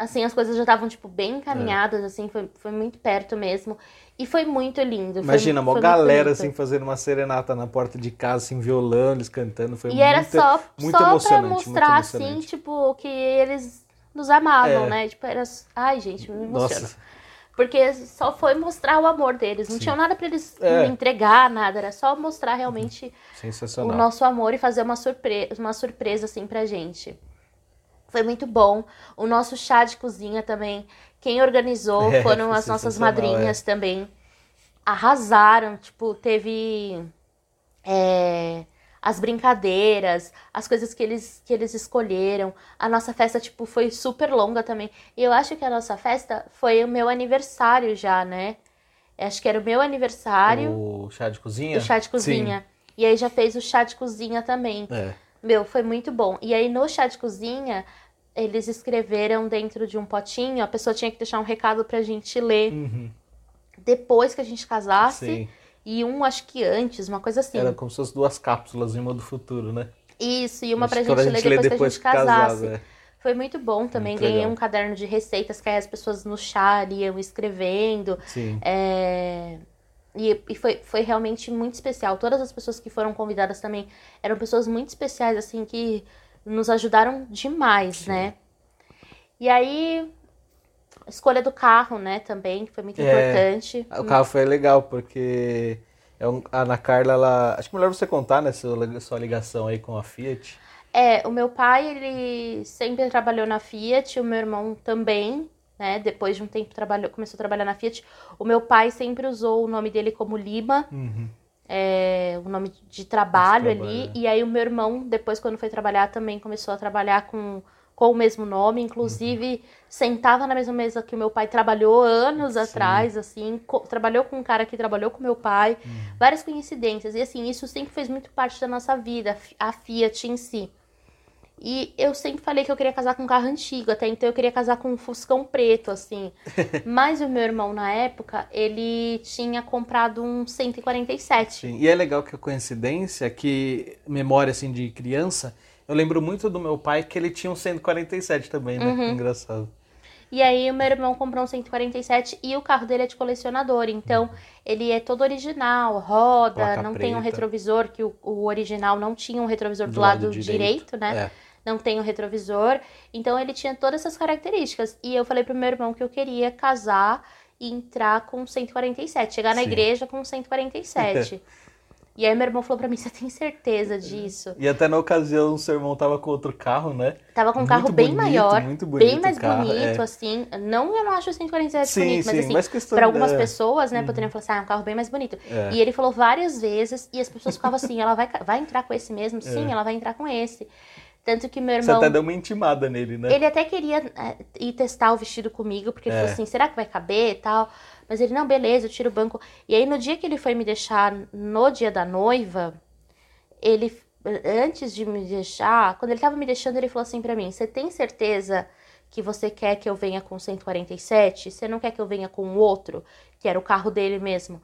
[SPEAKER 1] Assim, as coisas já estavam, tipo,
[SPEAKER 2] É.
[SPEAKER 1] bem encaminhadas, assim. Foi, foi muito perto mesmo. E foi muito lindo. foi-
[SPEAKER 2] Imagina, uma
[SPEAKER 1] foi
[SPEAKER 2] galera assim fazendo uma serenata na porta de casa, assim, violão, eles cantando. Foi
[SPEAKER 1] E
[SPEAKER 2] muito,
[SPEAKER 1] era só,
[SPEAKER 2] muito
[SPEAKER 1] só pra
[SPEAKER 2] emocionante, muito
[SPEAKER 1] mostrar, assim, tipo, que eles nos amavam,
[SPEAKER 2] É.
[SPEAKER 1] né? Tipo, era. Ai, gente, me emociona.
[SPEAKER 2] Nossa,
[SPEAKER 1] Porque só foi mostrar o amor deles. Não
[SPEAKER 2] Sim.
[SPEAKER 1] tinha nada pra eles
[SPEAKER 2] É.
[SPEAKER 1] entregar, nada. Era só mostrar realmente o
[SPEAKER 2] sensacional.
[SPEAKER 1] nosso amor e fazer uma surpresa, uma surpresa assim pra gente. Foi muito bom. O nosso chá de cozinha também. Quem organizou
[SPEAKER 2] É,
[SPEAKER 1] foram as nossas
[SPEAKER 2] sensacional,
[SPEAKER 1] madrinhas também. Arrasaram. Tipo, teve é, as brincadeiras, as coisas que eles, que eles escolheram. A nossa festa, tipo, foi super longa também. E eu acho que a nossa festa foi o meu aniversário já, né? Acho que era o meu aniversário,
[SPEAKER 2] O chá de cozinha?
[SPEAKER 1] o chá de cozinha. E aí já fez o chá de cozinha também.
[SPEAKER 2] Sim. É.
[SPEAKER 1] Meu, foi muito bom. E aí no chá de cozinha, eles escreveram dentro de um potinho, a pessoa tinha que deixar um recado pra gente ler
[SPEAKER 2] Uhum.
[SPEAKER 1] depois que a gente casasse.
[SPEAKER 2] Sim.
[SPEAKER 1] E um, acho que antes, uma coisa assim.
[SPEAKER 2] Era como se fossem duas cápsulas, uma do futuro, né?
[SPEAKER 1] Isso, e uma pra gente,
[SPEAKER 2] que quando
[SPEAKER 1] ler depois, que a gente casasse.
[SPEAKER 2] casado, é.
[SPEAKER 1] Foi muito bom também.
[SPEAKER 2] Muito
[SPEAKER 1] Ganhei
[SPEAKER 2] legal.
[SPEAKER 1] um caderno de receitas que aí as pessoas no chá iam escrevendo.
[SPEAKER 2] Sim.
[SPEAKER 1] É, E, e foi, foi realmente muito especial. Todas as pessoas que foram convidadas também eram pessoas muito especiais, assim, que nos ajudaram demais,
[SPEAKER 2] Sim.
[SPEAKER 1] né? E aí, a escolha do carro, né, também, que foi muito
[SPEAKER 2] É.
[SPEAKER 1] importante.
[SPEAKER 2] O carro foi legal, porque é um- a Ana Carla, ela. Acho que melhor você contar, né? Sua, sua ligação aí com a Fiat.
[SPEAKER 1] É, o meu pai, ele sempre trabalhou na Fiat, o meu irmão também, né? Depois de um tempo trabalhou, começou a trabalhar na Fiat. O meu pai sempre usou o nome dele como Lima,
[SPEAKER 2] Uhum.
[SPEAKER 1] é, o nome de trabalho ali. E aí o meu irmão, depois quando foi trabalhar, também começou a trabalhar com, com o mesmo nome. Inclusive, sentava na mesma mesa que o meu pai trabalhou anos
[SPEAKER 2] Sim.
[SPEAKER 1] atrás, assim. co- trabalhou com um cara que trabalhou com meu pai. Várias coincidências. E assim, isso sempre fez muito parte da nossa vida, a Fiat em si. E eu sempre falei que eu queria casar com um carro antigo, até então eu queria casar com um Fuscão preto, assim. Mas o meu irmão, na época, ele tinha comprado um 147.
[SPEAKER 2] Sim. E é legal que a coincidência, que memória assim de criança, eu lembro muito do meu pai que ele tinha um 147 também, né?
[SPEAKER 1] Uhum.
[SPEAKER 2] Engraçado.
[SPEAKER 1] E aí o meu irmão comprou um 147 e o carro dele é de colecionador. Então, ele é todo original, roda,
[SPEAKER 2] Placa
[SPEAKER 1] não tem um
[SPEAKER 2] preta.
[SPEAKER 1] retrovisor, que o, o original não tinha um retrovisor do,
[SPEAKER 2] Do
[SPEAKER 1] lado,
[SPEAKER 2] lado
[SPEAKER 1] direito,
[SPEAKER 2] direito,
[SPEAKER 1] né?
[SPEAKER 2] É.
[SPEAKER 1] Não tem o retrovisor. Então, ele tinha todas essas características. E eu falei pro meu irmão que eu queria casar e entrar com 147. Chegar na
[SPEAKER 2] Sim.
[SPEAKER 1] igreja com 147. e aí meu irmão falou pra mim, você tem certeza disso?
[SPEAKER 2] E até na ocasião o seu irmão tava com outro carro, né?
[SPEAKER 1] Tava com um
[SPEAKER 2] Muito
[SPEAKER 1] carro bem
[SPEAKER 2] bonito,
[SPEAKER 1] maior,
[SPEAKER 2] muito bonito
[SPEAKER 1] bem mais
[SPEAKER 2] carro,
[SPEAKER 1] bonito,
[SPEAKER 2] é.
[SPEAKER 1] assim. Não, eu não acho o 147
[SPEAKER 2] Sim,
[SPEAKER 1] bonito, mas
[SPEAKER 2] sim,
[SPEAKER 1] assim,
[SPEAKER 2] mas questão
[SPEAKER 1] pra algumas
[SPEAKER 2] da-
[SPEAKER 1] pessoas, né, poderiam falar assim, ah, é um carro bem mais bonito.
[SPEAKER 2] É.
[SPEAKER 1] E ele falou várias vezes, e as pessoas ficavam assim, ela vai, vai entrar com esse mesmo? Sim, ela vai entrar com esse. Tanto que meu
[SPEAKER 2] É. Você
[SPEAKER 1] irmão...
[SPEAKER 2] até deu uma intimada nele, né?
[SPEAKER 1] Ele até queria é, ir testar o vestido comigo, porque ele
[SPEAKER 2] É.
[SPEAKER 1] falou assim, será que vai caber e tal? Mas ele, não, beleza, eu tiro o banco. E aí, no dia que ele foi me deixar, no dia da noiva, ele, antes de me deixar, quando ele tava me deixando, ele falou assim pra mim, você tem certeza que você quer que eu venha com 147? Você não quer que eu venha com o outro? Que era o carro dele mesmo.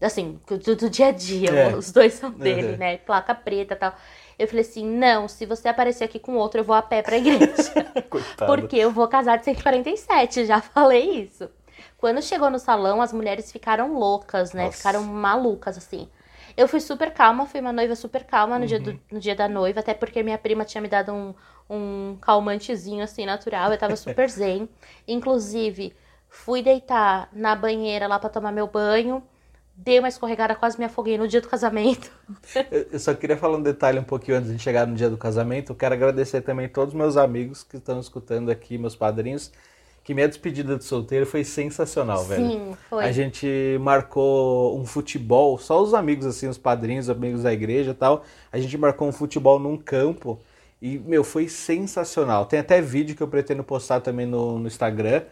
[SPEAKER 1] Assim, do, do dia a dia,
[SPEAKER 2] É.
[SPEAKER 1] os dois são dele,
[SPEAKER 2] Uhum.
[SPEAKER 1] né? Placa preta e tal. Eu falei assim, não, se você aparecer aqui com outro, eu vou a pé pra igreja. Porque eu vou casar de 147, já falei isso. Quando chegou no salão, as mulheres ficaram loucas, né?
[SPEAKER 2] Nossa.
[SPEAKER 1] Ficaram malucas, assim. Eu fui super calma, fui uma noiva super calma no, dia,
[SPEAKER 2] Uhum.
[SPEAKER 1] do- no dia da noiva, até porque minha prima tinha me dado um, um calmantezinho, assim, natural. Eu tava super zen. Inclusive, fui deitar na banheira lá pra tomar meu banho. Dei uma escorregada, quase me afoguei no dia do casamento.
[SPEAKER 2] Eu só queria falar um detalhe um pouquinho antes de chegar no dia do casamento. Eu quero agradecer também todos os meus amigos que estão escutando aqui, meus padrinhos, que minha despedida de solteiro foi sensacional, velho.
[SPEAKER 1] Sim, foi.
[SPEAKER 2] A gente marcou um futebol, só os amigos, assim, os padrinhos, amigos da igreja e tal. A gente marcou um futebol num campo e, meu, foi sensacional. Tem até vídeo que eu pretendo postar também no, no Instagram.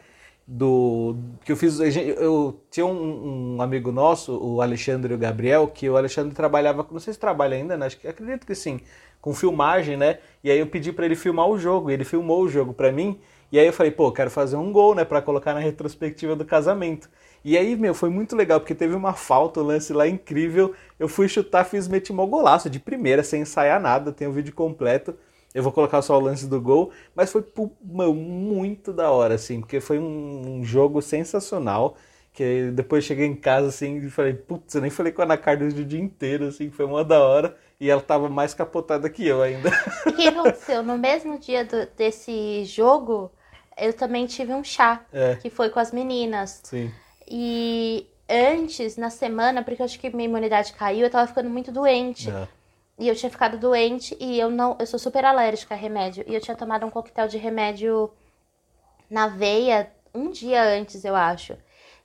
[SPEAKER 2] Do que eu fiz. Eu tinha um, um amigo nosso, o Alexandre e o Gabriel, que o Alexandre trabalhava, não sei se trabalha ainda, né? Acho que acredito que sim, com filmagem, né? E aí eu pedi pra ele filmar o jogo, e ele filmou o jogo pra mim. E aí eu falei, pô, quero fazer um gol, né, Pra colocar na retrospectiva do casamento. E aí, meu, foi muito legal, porque teve uma falta, um lance lá incrível. Eu fui chutar, fiz, meti mó golaço de primeira, sem ensaiar nada, tem o vídeo completo. Eu vou colocar só o lance do gol, mas foi mano, muito da hora, assim, porque foi um, um jogo sensacional. Que depois cheguei em casa assim e falei, putz, eu nem falei com a Ana Carlos o dia inteiro, assim, foi uma da hora. E ela tava mais capotada que eu ainda.
[SPEAKER 1] O que aconteceu? No mesmo dia do- desse jogo, eu também tive um chá,
[SPEAKER 2] É.
[SPEAKER 1] que foi com as meninas.
[SPEAKER 2] Sim.
[SPEAKER 1] E antes, na semana, porque eu acho que minha imunidade caiu, eu tava ficando muito doente.
[SPEAKER 2] É.
[SPEAKER 1] E eu tinha ficado doente e eu não, eu sou super alérgica a remédio. E eu tinha tomado um coquetel de remédio na veia um dia antes, eu acho.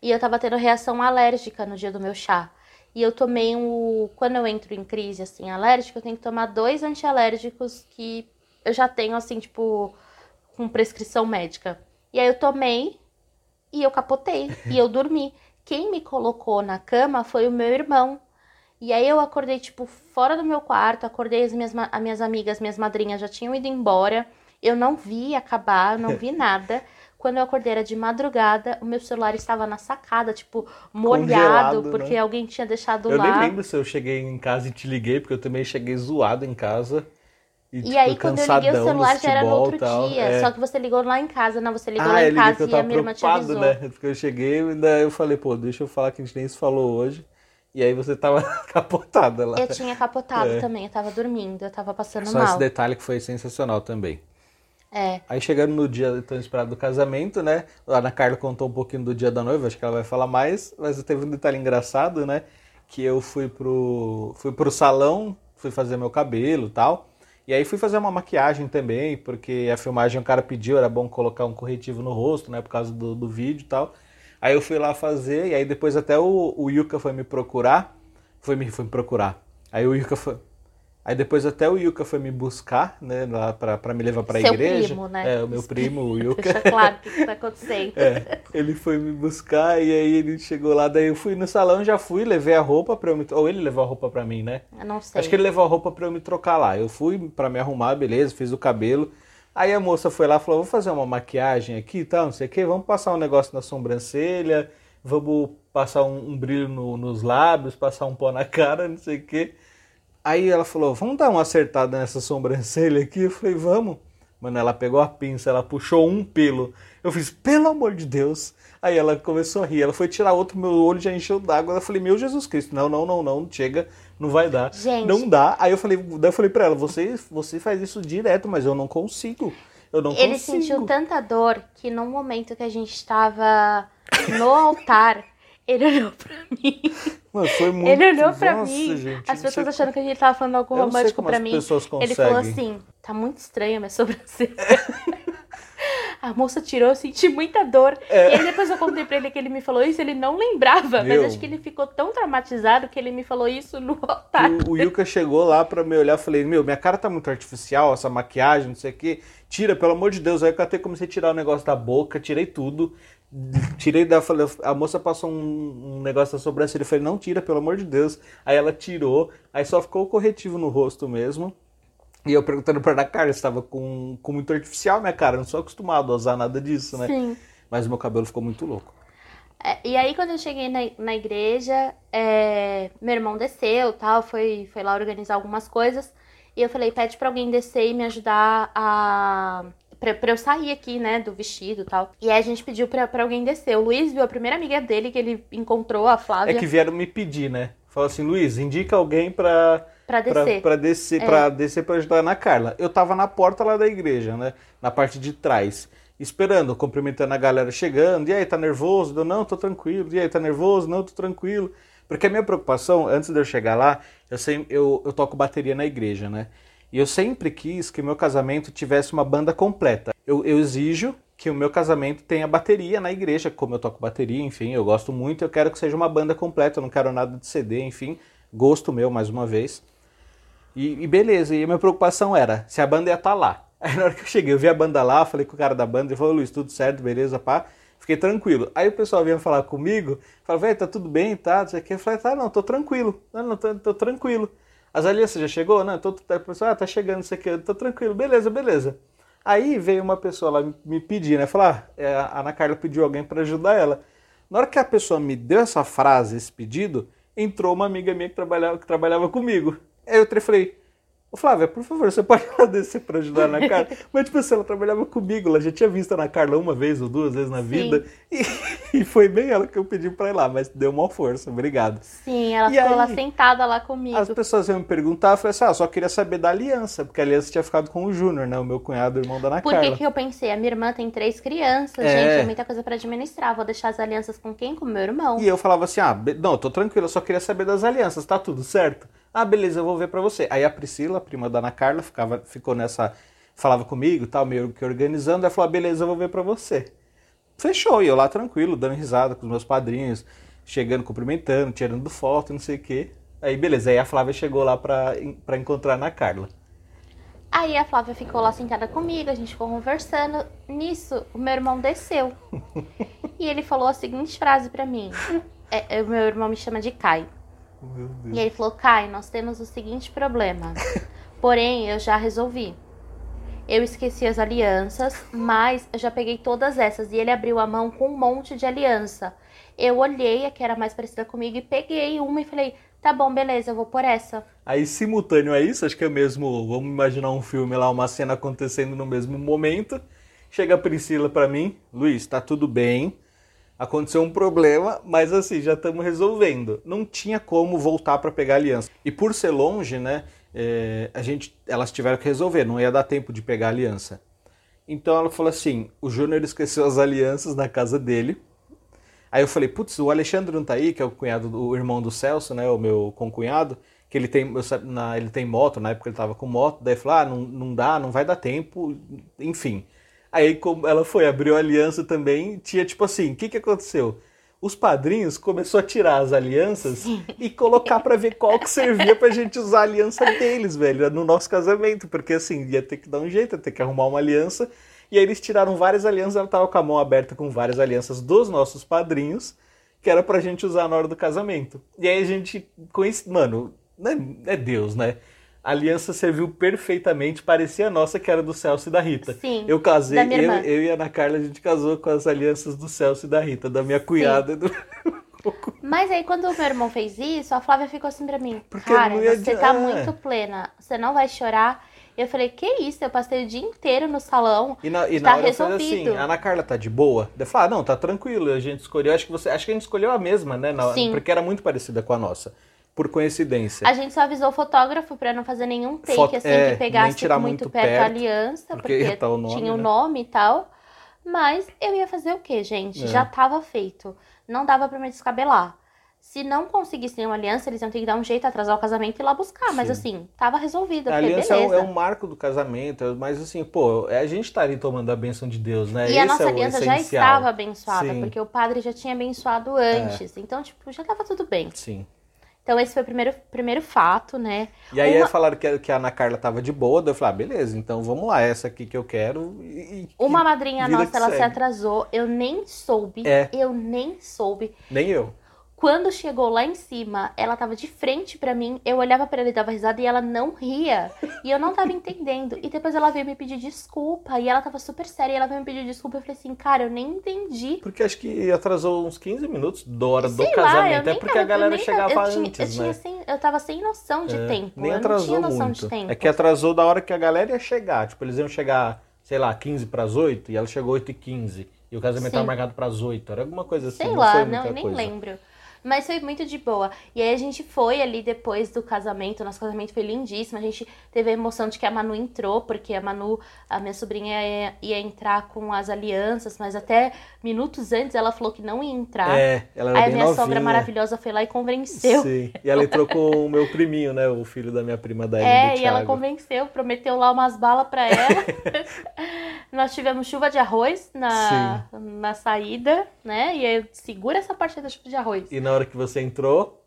[SPEAKER 1] E eu tava tendo reação alérgica no dia do meu chá. E eu tomei um. Quando eu entro em crise assim alérgica, eu tenho que tomar dois antialérgicos que eu já tenho, assim, tipo, com prescrição médica. E aí eu tomei e eu capotei. e eu dormi. Quem me colocou na cama foi o meu irmão. E aí eu acordei, tipo, fora do meu quarto, acordei as minhas, as minhas amigas, minhas madrinhas já tinham ido embora. Eu não vi acabar, eu não vi nada. Quando eu acordei era de madrugada, o meu celular estava na sacada, tipo, molhado,
[SPEAKER 2] Congelado,
[SPEAKER 1] porque
[SPEAKER 2] né?
[SPEAKER 1] alguém tinha deixado
[SPEAKER 2] Eu
[SPEAKER 1] lá.
[SPEAKER 2] nem lembro se eu cheguei em casa e te liguei, porque eu também cheguei zoado em casa. E,
[SPEAKER 1] E
[SPEAKER 2] tipo,
[SPEAKER 1] aí, quando eu liguei o celular, já era no outro
[SPEAKER 2] tal.
[SPEAKER 1] dia.
[SPEAKER 2] É.
[SPEAKER 1] Só que você ligou lá em casa, não, você ligou
[SPEAKER 2] ah,
[SPEAKER 1] lá
[SPEAKER 2] eu
[SPEAKER 1] em casa
[SPEAKER 2] eu
[SPEAKER 1] e a minha irmã te avisou.
[SPEAKER 2] né? Porque eu cheguei e ainda eu falei, pô, deixa eu falar que a gente nem se falou hoje. E aí você tava capotada lá.
[SPEAKER 1] Eu tinha capotado
[SPEAKER 2] É.
[SPEAKER 1] também, eu tava dormindo, eu tava passando
[SPEAKER 2] Só esse
[SPEAKER 1] mal.
[SPEAKER 2] detalhe que foi sensacional também.
[SPEAKER 1] É.
[SPEAKER 2] Aí chegando no dia tão esperado do casamento, né? A Ana Carla contou um pouquinho do dia da noiva, acho que ela vai falar mais, mas teve um detalhe engraçado, né? Que eu fui pro, fui pro salão, fui fazer meu cabelo e tal. E aí fui fazer uma maquiagem também, porque a filmagem o cara pediu, era bom colocar um corretivo no rosto, né? Por causa do, do vídeo e tal. Aí eu fui lá fazer, e aí depois até o, o Yuka foi me procurar. Foi me, foi me procurar. Aí o Yuka foi. Aí depois até o Yuka foi me buscar, né? Lá pra, pra me levar pra
[SPEAKER 1] Seu
[SPEAKER 2] igreja.
[SPEAKER 1] primo, né?
[SPEAKER 2] É, o meu primo, o Yuka.
[SPEAKER 1] Deixa claro o que, que tá acontecendo.
[SPEAKER 2] É, ele foi me buscar e aí ele chegou lá, daí eu fui no salão, já fui, levei a roupa pra eu me... Ou ele levou a roupa pra mim, né?
[SPEAKER 1] Eu não sei.
[SPEAKER 2] Acho que ele levou a roupa pra eu me trocar lá. Eu fui pra me arrumar, beleza, fiz o cabelo. Aí a moça foi lá e falou, vou fazer uma maquiagem aqui e tal, não sei o que, vamos passar um negócio na sobrancelha, vamos passar um, um brilho no- nos lábios, passar um pó na cara, não sei o que. Aí ela falou, vamos dar uma acertada nessa sobrancelha aqui? Eu falei, vamos. Mano, ela pegou a pinça, ela puxou um pelo. Eu fiz, pelo amor de Deus. Aí ela começou a rir. Ela foi tirar outro, meu olho já encheu d'água. Eu falei, meu Jesus Cristo, não, não, não, não, chega, não vai dar.
[SPEAKER 1] Gente.
[SPEAKER 2] Não dá. Aí eu falei, daí eu falei pra ela, você, você faz isso direto, mas eu não consigo. Eu não
[SPEAKER 1] Ele
[SPEAKER 2] consigo.
[SPEAKER 1] sentiu tanta dor que no momento que a gente estava no altar, ele olhou pra mim.
[SPEAKER 2] Mano, foi muito.
[SPEAKER 1] Ele olhou pra
[SPEAKER 2] Nossa,
[SPEAKER 1] mim.
[SPEAKER 2] gente,
[SPEAKER 1] as pessoas
[SPEAKER 2] sei
[SPEAKER 1] achando que a gente tava falando algo romântico
[SPEAKER 2] como
[SPEAKER 1] pra mim. Ele falou assim: tá muito estranha minha sobrancelha. A moça tirou, eu senti muita dor. E aí depois eu contei pra ele que ele me falou isso, ele não lembrava.
[SPEAKER 2] Meu.
[SPEAKER 1] Mas acho que ele ficou tão traumatizado que ele me falou isso no altar.
[SPEAKER 2] O, o Yuka chegou lá pra me olhar, falei, meu, minha cara tá muito artificial, essa maquiagem, não sei o que. Tira, pelo amor de Deus. Aí eu até comecei a tirar o negócio da boca, tirei tudo. Tirei da. Falei, a moça passou um, um negócio da sobrancelha. Eu falei, não tira, pelo amor de Deus. Aí ela tirou, aí só ficou o corretivo no rosto mesmo. E eu perguntando pra Ana Carla, estava com, com muito artificial minha cara, eu não sou acostumado a usar nada disso, né?
[SPEAKER 1] Sim.
[SPEAKER 2] Mas o meu cabelo ficou muito louco.
[SPEAKER 1] É, e aí, quando eu cheguei na, na igreja, é, meu irmão desceu tal, foi, foi lá organizar algumas coisas. E eu falei, pede pra alguém descer e me ajudar a. Pra, pra eu sair aqui, né, do vestido e tal. E aí a gente pediu pra, pra alguém descer. O Luiz viu a primeira amiga dele que ele encontrou, a
[SPEAKER 2] É
[SPEAKER 1] Flávia,
[SPEAKER 2] que vieram me pedir, né? Falou assim, Luiz, indica alguém pra,
[SPEAKER 1] pra
[SPEAKER 2] pra,
[SPEAKER 1] descer.
[SPEAKER 2] pra descer,
[SPEAKER 1] É.
[SPEAKER 2] pra descer pra ajudar a Ana Carla. Eu tava na porta lá da igreja, né? Na parte de trás. Esperando, cumprimentando a galera chegando. E aí, tá nervoso? Eu, não, tô tranquilo. E aí, tá nervoso? Não, tô tranquilo. Porque a minha preocupação, antes de eu chegar lá, eu, sempre, eu, eu toco bateria na igreja, né? E eu sempre quis que meu casamento tivesse uma banda completa. Eu, eu exijo que o meu casamento tenha bateria na igreja, como eu toco bateria, enfim, eu gosto muito, eu quero que seja uma banda completa, eu não quero nada de CD, enfim, gosto meu, mais uma vez. E, e beleza, e a minha preocupação era se a banda ia estar lá. Aí na hora que eu cheguei, eu vi a banda lá, falei com o cara da banda, ele falou, Luiz, tudo certo, beleza, pá. Fiquei tranquilo. Aí o pessoal vinha falar comigo, falava, velho, tá tudo bem, tá? O. Eu falei, tá, não, tô tranquilo. Não, não, tô, tô tranquilo. As alianças já chegou? Não, tô, tá, pessoal, ah, tá chegando, não sei o quê. Tô tranquilo, beleza, beleza. Aí veio uma pessoa lá me- pedir, né? Falar, ah, é, a Ana Carla pediu alguém para ajudar ela. Na hora que a pessoa me deu essa frase, esse pedido, entrou uma amiga minha que trabalhava, que trabalhava comigo. Aí eu falei, Flávia, por favor, você pode lá descer para ajudar a Ana Carla? Mas, tipo assim, ela trabalhava comigo, ela já tinha visto a Ana Carla uma vez ou duas vezes na vida. E, e foi bem ela que eu pedi para ir lá, mas deu uma força, obrigado.
[SPEAKER 1] Sim, ela
[SPEAKER 2] E
[SPEAKER 1] ficou lá
[SPEAKER 2] aí?
[SPEAKER 1] sentada lá comigo.
[SPEAKER 2] As pessoas iam me perguntar, eu falei assim, ah, só queria saber da aliança, porque a aliança tinha ficado com o Júnior, né? O meu cunhado, irmão da Ana
[SPEAKER 1] Por
[SPEAKER 2] Carla.
[SPEAKER 1] que, que eu pensei? A minha irmã tem três crianças,
[SPEAKER 2] É.
[SPEAKER 1] gente, é muita coisa pra administrar. Vou deixar as alianças com quem? Com meu irmão.
[SPEAKER 2] E eu falava assim, ah, não, eu tô tranquilo, eu só queria saber das alianças, tá tudo certo? Ah, beleza, eu vou ver pra você. Aí a Priscila, a prima da Ana Carla, ficava, ficou nessa, falava comigo, tal, meio que organizando, aí falou, ah, beleza, eu vou ver pra você. Fechou, e eu lá tranquilo, dando risada com os meus padrinhos, chegando, cumprimentando, tirando foto, não sei o quê. Aí beleza, aí a Flávia chegou lá pra, pra encontrar a Ana Carla.
[SPEAKER 1] Aí a Flávia ficou lá sentada comigo, a gente ficou conversando. Nisso, o meu irmão desceu. e ele falou a seguinte frase pra mim. É, é, o meu irmão me chama de Kai. E ele falou: Kai, nós temos o seguinte problema. Porém, eu já resolvi. Eu esqueci as alianças, mas eu já peguei todas essas. E ele abriu a mão com um monte de aliança. Eu olhei a que era mais parecida comigo e peguei uma e falei: tá bom, beleza, eu vou por essa.
[SPEAKER 2] Aí, simultâneo a isso, acho que é mesmo. Vamos imaginar um filme lá, uma cena acontecendo no mesmo momento. Chega a Priscila pra mim, Luiz, tá tudo bem. Aconteceu um problema, mas assim, já estamos resolvendo. Não tinha como voltar pra pegar a aliança. E por ser longe, né, é, a gente, elas tiveram que resolver, não ia dar tempo de pegar a aliança. Então ela falou assim: o Júnior esqueceu as alianças na casa dele. Aí eu falei, putz, o Alexandre não tá aí, que é o cunhado do irmão do Celso, né? O meu concunhado, que ele tem, eu na- ele tem moto, na época ele tava com moto, daí falou, ah, não, não dá, não vai dar tempo, enfim. Aí como ela foi, abriu a aliança também, tinha tipo assim, o que que aconteceu? Os padrinhos começou a tirar as alianças e colocar pra ver qual que servia pra gente usar a aliança deles, velho, no nosso casamento, porque assim, ia ter que dar um jeito, ia ter que arrumar uma aliança. E aí eles tiraram várias alianças, ela tava com a mão aberta com várias alianças dos nossos padrinhos, que era pra gente usar na hora do casamento. E aí a gente mano, né, é Deus, né? A aliança serviu perfeitamente, parecia a nossa que era do Celso e da Rita.
[SPEAKER 1] Sim,
[SPEAKER 2] Eu casei, eu, eu e a Ana Carla, a gente casou com as alianças do Celso e da Rita, da minha cunhada e do
[SPEAKER 1] Mas aí, quando o meu irmão fez isso, a Flávia ficou assim pra mim:
[SPEAKER 2] Porque
[SPEAKER 1] Cara, você
[SPEAKER 2] adi-
[SPEAKER 1] tá
[SPEAKER 2] é.
[SPEAKER 1] muito plena, você não vai chorar. Eu falei, que isso? Eu passei o dia inteiro no salão.
[SPEAKER 2] E na, e
[SPEAKER 1] Tá
[SPEAKER 2] na hora eu falei
[SPEAKER 1] resolvido.
[SPEAKER 2] assim, a Ana Carla tá de boa? Eu falei, ah, não, tá tranquilo, a gente escolheu, acho que você, acho que a gente escolheu a mesma, né? na-
[SPEAKER 1] Sim.
[SPEAKER 2] Porque era muito parecida com a nossa, por coincidência.
[SPEAKER 1] A gente só avisou o fotógrafo pra não fazer nenhum take,
[SPEAKER 2] Foto-
[SPEAKER 1] assim,
[SPEAKER 2] é,
[SPEAKER 1] que pegasse
[SPEAKER 2] tirar
[SPEAKER 1] muito,
[SPEAKER 2] muito
[SPEAKER 1] perto,
[SPEAKER 2] perto,
[SPEAKER 1] a aliança,
[SPEAKER 2] porque
[SPEAKER 1] porque,
[SPEAKER 2] tá o nome,
[SPEAKER 1] tinha o
[SPEAKER 2] né?
[SPEAKER 1] nome e tal. Mas eu ia fazer o quê, gente?
[SPEAKER 2] É.
[SPEAKER 1] Já tava feito. Não dava pra me descabelar. Se não conseguissem uma aliança, eles iam ter que dar um jeito, atrasar o casamento e ir lá buscar. Mas
[SPEAKER 2] Sim.
[SPEAKER 1] assim, tava resolvido.
[SPEAKER 2] A aliança é um,
[SPEAKER 1] beleza.
[SPEAKER 2] é um marco do casamento, mas assim, pô, é a gente tá ali tomando a bênção de Deus, né?
[SPEAKER 1] E
[SPEAKER 2] Esse
[SPEAKER 1] a nossa
[SPEAKER 2] é
[SPEAKER 1] aliança já estava abençoada,
[SPEAKER 2] Sim. É.
[SPEAKER 1] porque o padre já tinha abençoado antes. Então, tipo, já tava tudo bem.
[SPEAKER 2] Sim.
[SPEAKER 1] Então, esse foi o primeiro, primeiro fato, né?
[SPEAKER 2] E aí
[SPEAKER 1] Uma-
[SPEAKER 2] falaram que, a- que a Ana Carla tava de boa, daí eu falei, ah, beleza, então vamos lá, essa aqui que eu quero. E,
[SPEAKER 1] Uma madrinha nossa, ela se
[SPEAKER 2] segue.
[SPEAKER 1] atrasou. Eu nem soube.
[SPEAKER 2] É.
[SPEAKER 1] Eu nem soube.
[SPEAKER 2] Nem eu.
[SPEAKER 1] Quando chegou lá em cima, ela tava de frente pra mim. Eu olhava pra ela e dava risada e ela não ria. E eu não tava entendendo. E depois ela veio me pedir desculpa. E ela tava super séria. E ela veio me pedir desculpa. Eu falei assim, cara, eu nem entendi.
[SPEAKER 2] Porque acho que atrasou uns 15 minutos da hora do
[SPEAKER 1] Sei lá, eu
[SPEAKER 2] casamento. é porque
[SPEAKER 1] tava-
[SPEAKER 2] a galera chegava
[SPEAKER 1] eu tinha-
[SPEAKER 2] antes,
[SPEAKER 1] eu
[SPEAKER 2] né?
[SPEAKER 1] tinha sem- eu tava sem noção de
[SPEAKER 2] É,
[SPEAKER 1] tempo.
[SPEAKER 2] Nem
[SPEAKER 1] eu
[SPEAKER 2] atrasou
[SPEAKER 1] não tinha noção
[SPEAKER 2] muito.
[SPEAKER 1] de tempo.
[SPEAKER 2] É que atrasou da hora que a galera ia chegar. Tipo, eles iam chegar, sei lá, 15 pras 8 e ela chegou 8 e 15. E o casamento
[SPEAKER 1] Sim.
[SPEAKER 2] tava marcado pras 8. Era alguma coisa assim.
[SPEAKER 1] Sei lá, não, eu nem
[SPEAKER 2] coisa.
[SPEAKER 1] lembro. Mas foi muito de boa. E aí a gente foi ali depois do casamento. Nosso casamento foi lindíssimo. A gente teve a emoção de que a Manu entrou, porque a Manu, a minha sobrinha, ia, ia entrar com as alianças, mas até minutos antes ela falou que não ia entrar.
[SPEAKER 2] É, ela era
[SPEAKER 1] aí a minha
[SPEAKER 2] novinha.
[SPEAKER 1] sogra maravilhosa foi lá e convenceu.
[SPEAKER 2] Sim. E ela entrou com o meu priminho, né? O filho da minha prima da
[SPEAKER 1] É, e ela convenceu, prometeu lá umas balas pra ela. Nós tivemos chuva de arroz na, na saída, né? E aí, segura essa parte da chuva de arroz.
[SPEAKER 2] E na hora que você entrou,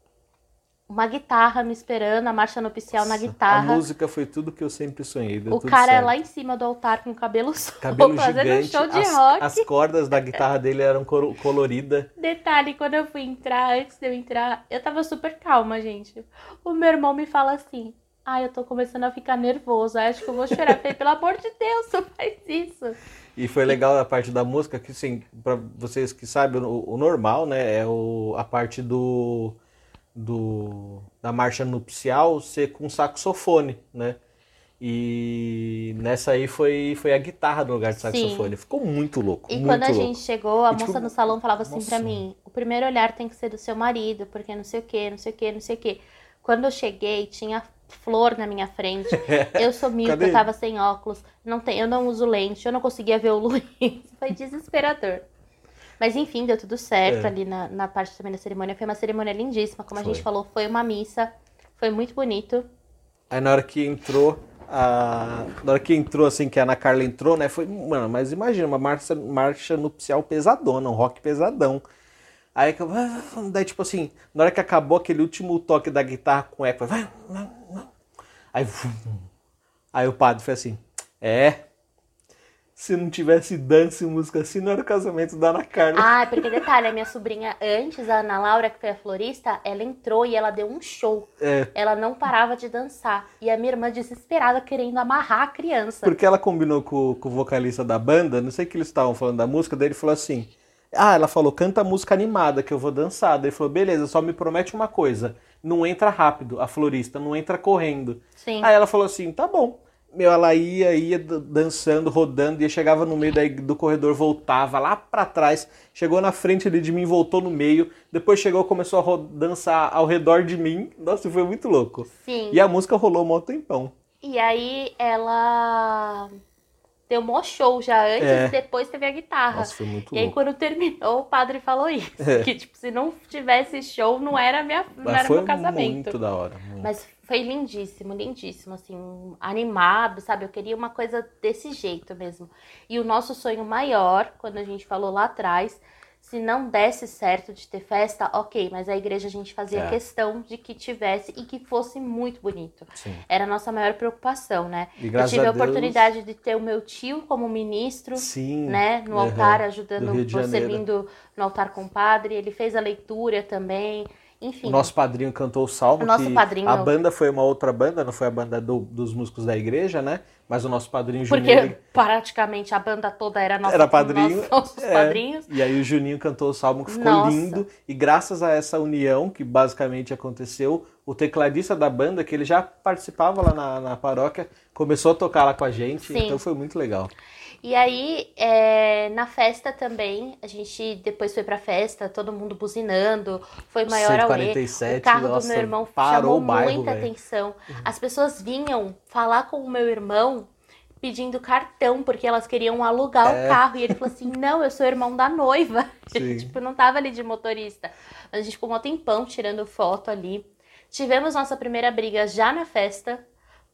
[SPEAKER 1] Uma guitarra me esperando, a marcha nupcial na
[SPEAKER 2] a
[SPEAKER 1] guitarra.
[SPEAKER 2] música foi tudo que eu sempre sonhei.
[SPEAKER 1] O cara
[SPEAKER 2] certo.
[SPEAKER 1] lá em cima do altar com o cabelo solto,
[SPEAKER 2] Cabelo
[SPEAKER 1] fazendo
[SPEAKER 2] gigante,
[SPEAKER 1] um show de
[SPEAKER 2] as,
[SPEAKER 1] rock.
[SPEAKER 2] as cordas da guitarra dele eram coloridas.
[SPEAKER 1] Detalhe, quando eu fui entrar, antes de eu entrar, eu tava super calma, gente. O meu irmão me fala assim: Ai, eu tô começando a ficar nervoso. Acho que eu vou chorar. Falei, pelo amor de Deus, não faz isso.
[SPEAKER 2] E foi legal a parte da música, que assim, pra vocês que sabem, o, o normal, né, é o, a parte do, do da marcha nupcial ser com saxofone, né? E nessa aí foi, foi a guitarra no lugar de
[SPEAKER 1] Sim.
[SPEAKER 2] saxofone. Ficou muito louco,
[SPEAKER 1] E
[SPEAKER 2] muito
[SPEAKER 1] quando a
[SPEAKER 2] louco.
[SPEAKER 1] gente chegou, a
[SPEAKER 2] E, tipo,
[SPEAKER 1] moça no salão falava assim pra
[SPEAKER 2] nossa.
[SPEAKER 1] mim: o primeiro olhar tem que ser do seu marido, porque não sei o que, não sei o que, não sei o que. Quando eu cheguei, tinha flor na minha frente. Eu sou míope, eu tava sem óculos, não tem, eu não uso lente, eu não conseguia ver o Luiz. Foi desesperador. Mas enfim, deu tudo certo
[SPEAKER 2] É.
[SPEAKER 1] ali na, na parte também da cerimônia. Foi uma cerimônia lindíssima, como a
[SPEAKER 2] Foi.
[SPEAKER 1] gente falou, foi uma missa. Foi muito bonito.
[SPEAKER 2] Aí na hora que entrou, a... na hora que entrou, assim, que a Ana Carla entrou, né? Foi, mano, mas imagina, uma marcha, marcha nupcial pesadona, um rock pesadão. Aí, daí, tipo assim, na hora que acabou aquele último toque da guitarra com eco, vai, vai. Aí, aí o padre foi assim, é, se não tivesse dança e música assim, não era o casamento da Ana Carla.
[SPEAKER 1] Ah, porque detalhe, a minha sobrinha, antes, a Ana Laura, que foi a florista, ela entrou e ela deu um show.
[SPEAKER 2] É,
[SPEAKER 1] Ela não parava de dançar. E a minha irmã desesperada querendo amarrar a criança.
[SPEAKER 2] Porque ela combinou com, com o vocalista da banda, não sei o que eles estavam falando da música, daí ele falou assim: Ah, ela falou, canta música animada que eu vou dançar. Daí ele falou, beleza, só me promete uma coisa: não entra rápido, a florista, não entra correndo.
[SPEAKER 1] Sim.
[SPEAKER 2] Aí ela falou assim: tá bom. Meu, ela ia, ia dançando, rodando, e chegava no meio do corredor, voltava lá pra trás, chegou na frente ali de mim, voltou no meio, depois chegou, começou a dançar ao redor de mim. Nossa, foi muito louco.
[SPEAKER 1] Sim.
[SPEAKER 2] E a música rolou um tempão.
[SPEAKER 1] E aí ela deu mó show já antes
[SPEAKER 2] É.
[SPEAKER 1] e depois teve a guitarra.
[SPEAKER 2] Nossa, foi muito
[SPEAKER 1] e aí
[SPEAKER 2] louco.
[SPEAKER 1] quando terminou, o padre falou isso.
[SPEAKER 2] É.
[SPEAKER 1] Que tipo, se não tivesse show, não era, minha, não
[SPEAKER 2] Mas
[SPEAKER 1] era
[SPEAKER 2] foi
[SPEAKER 1] meu casamento.
[SPEAKER 2] muito da hora. muito.
[SPEAKER 1] Mas foi lindíssimo, lindíssimo, assim, animado, sabe? Eu queria uma coisa desse jeito mesmo. E o nosso sonho maior, quando a gente falou lá atrás, se não desse certo de ter festa, ok, mas a igreja a gente fazia
[SPEAKER 2] É.
[SPEAKER 1] questão de que tivesse e que fosse muito bonito.
[SPEAKER 2] Sim.
[SPEAKER 1] Era a nossa maior preocupação, né?
[SPEAKER 2] E
[SPEAKER 1] Eu tive a,
[SPEAKER 2] a Deus-
[SPEAKER 1] oportunidade de ter o meu tio como ministro,
[SPEAKER 2] Sim.
[SPEAKER 1] né, no
[SPEAKER 2] Uhum.
[SPEAKER 1] altar,
[SPEAKER 2] Do
[SPEAKER 1] ajudando, servindo no altar com o padre. Ele fez a leitura também, enfim.
[SPEAKER 2] O nosso padrinho cantou o salmo.
[SPEAKER 1] O nosso padrinho-
[SPEAKER 2] A banda foi uma outra banda, não foi a banda do- dos músicos da igreja, né? Mas o nosso padrinho
[SPEAKER 1] Porque
[SPEAKER 2] Juninho
[SPEAKER 1] praticamente a banda toda era nossa,
[SPEAKER 2] era padrinho.
[SPEAKER 1] nossos
[SPEAKER 2] é.
[SPEAKER 1] padrinhos.
[SPEAKER 2] E aí o Juninho cantou o salmo que ficou
[SPEAKER 1] Nossa.
[SPEAKER 2] lindo. E graças a essa união que basicamente aconteceu, o tecladista da banda, que ele já participava lá na, na paróquia, começou a tocar lá com a gente,
[SPEAKER 1] Sim.
[SPEAKER 2] então foi muito legal.
[SPEAKER 1] E aí, é, na festa também, a gente depois foi pra festa, todo mundo buzinando, foi maior auê.
[SPEAKER 2] 147,
[SPEAKER 1] O carro do
[SPEAKER 2] nossa,
[SPEAKER 1] meu irmão chamou
[SPEAKER 2] bairro,
[SPEAKER 1] muita
[SPEAKER 2] velho.
[SPEAKER 1] atenção. As pessoas vinham falar com o meu irmão pedindo cartão, porque elas queriam alugar
[SPEAKER 2] É.
[SPEAKER 1] o carro. E ele falou assim: não, eu sou irmão da noiva.
[SPEAKER 2] Sim.
[SPEAKER 1] tipo, não tava ali de motorista. Mas a gente ficou um tempão tirando foto ali. Tivemos nossa primeira briga já na festa,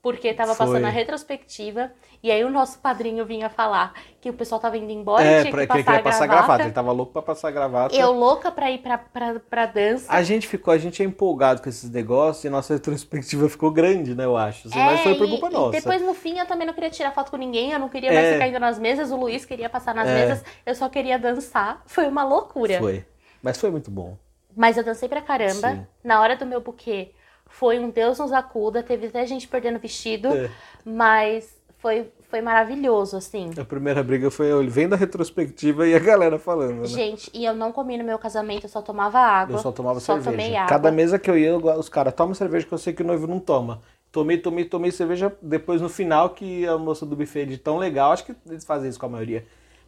[SPEAKER 1] porque tava
[SPEAKER 2] Foi.
[SPEAKER 1] passando a retrospectiva. E aí o nosso padrinho vinha falar que o pessoal tava indo embora,
[SPEAKER 2] É,
[SPEAKER 1] tinha
[SPEAKER 2] pra,
[SPEAKER 1] que
[SPEAKER 2] que
[SPEAKER 1] passar,
[SPEAKER 2] ele queria
[SPEAKER 1] a
[SPEAKER 2] passar
[SPEAKER 1] gravata.
[SPEAKER 2] gravata. Ele tava louco pra passar gravata.
[SPEAKER 1] Eu louca pra ir pra, pra, pra dança.
[SPEAKER 2] A gente ficou, a gente é empolgado com esses negócios e nossa retrospectiva ficou grande, né, eu acho.
[SPEAKER 1] É,
[SPEAKER 2] Mas foi por
[SPEAKER 1] e-
[SPEAKER 2] culpa
[SPEAKER 1] e
[SPEAKER 2] nossa.
[SPEAKER 1] depois no fim eu também não queria tirar foto com ninguém, eu não queria mais
[SPEAKER 2] É.
[SPEAKER 1] ficar indo nas mesas, o Luiz queria passar nas
[SPEAKER 2] É.
[SPEAKER 1] mesas, eu só queria dançar. Foi uma loucura.
[SPEAKER 2] Foi. Mas foi muito bom.
[SPEAKER 1] Mas eu dancei pra caramba.
[SPEAKER 2] Sim.
[SPEAKER 1] Na hora do meu buquê, foi um Deus nos acuda, teve até gente perdendo vestido,
[SPEAKER 2] É.
[SPEAKER 1] mas foi, foi maravilhoso, assim.
[SPEAKER 2] A primeira briga foi eu vendo a retrospectiva e a galera falando, né?
[SPEAKER 1] Gente, e eu não comi no meu casamento, eu só tomava água.
[SPEAKER 2] Eu só tomava
[SPEAKER 1] só
[SPEAKER 2] cerveja.
[SPEAKER 1] tomei água.
[SPEAKER 2] Cada mesa que eu ia, os caras tomam cerveja que eu sei que o noivo não toma. Tomei, tomei, tomei cerveja. Depois no final, que a moça do buffet de tão legal, acho que eles fazem isso com a maioria.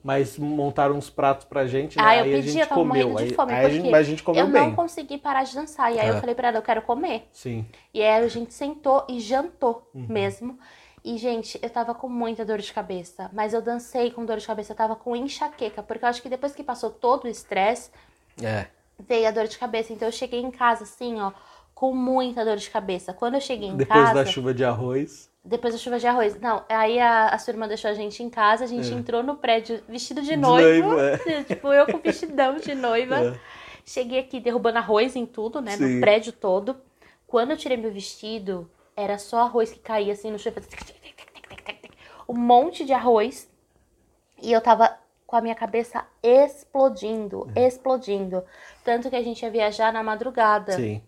[SPEAKER 2] Mas montaram uns pratos pra gente, né?
[SPEAKER 1] Ah, eu
[SPEAKER 2] aí a
[SPEAKER 1] pedi,
[SPEAKER 2] gente
[SPEAKER 1] eu tava
[SPEAKER 2] comeu.
[SPEAKER 1] morrendo de
[SPEAKER 2] Aí,
[SPEAKER 1] fome,
[SPEAKER 2] aí a
[SPEAKER 1] porque
[SPEAKER 2] gente, mas a gente comeu
[SPEAKER 1] eu
[SPEAKER 2] bem.
[SPEAKER 1] não consegui parar de dançar. E aí
[SPEAKER 2] É.
[SPEAKER 1] eu falei pra ela, eu quero comer.
[SPEAKER 2] Sim.
[SPEAKER 1] E aí a gente sentou e jantou
[SPEAKER 2] Uhum.
[SPEAKER 1] mesmo. E, gente, eu tava com muita dor de cabeça. Mas eu dancei com dor de cabeça, eu tava com enxaqueca. Porque eu acho que depois que passou todo o estresse,
[SPEAKER 2] É.
[SPEAKER 1] veio a dor de cabeça. Então eu cheguei em casa, assim, ó, com muita dor de cabeça. Quando eu cheguei em
[SPEAKER 2] Depois
[SPEAKER 1] casa.
[SPEAKER 2] da chuva de arroz.
[SPEAKER 1] Depois da chuva de arroz. Não, aí a, a sua irmã deixou a gente em casa, a gente
[SPEAKER 2] É.
[SPEAKER 1] entrou no prédio vestido de
[SPEAKER 2] De
[SPEAKER 1] noivo.
[SPEAKER 2] noivo, é.
[SPEAKER 1] Tipo, eu com vestidão de noiva.
[SPEAKER 2] É.
[SPEAKER 1] Cheguei aqui derrubando arroz em tudo, né?
[SPEAKER 2] Sim.
[SPEAKER 1] No prédio todo. Quando eu tirei meu vestido, era só arroz que caía assim no chão. Um monte de arroz. E eu tava com a minha cabeça explodindo, explodindo. Tanto que a gente ia viajar na madrugada.
[SPEAKER 2] Sim.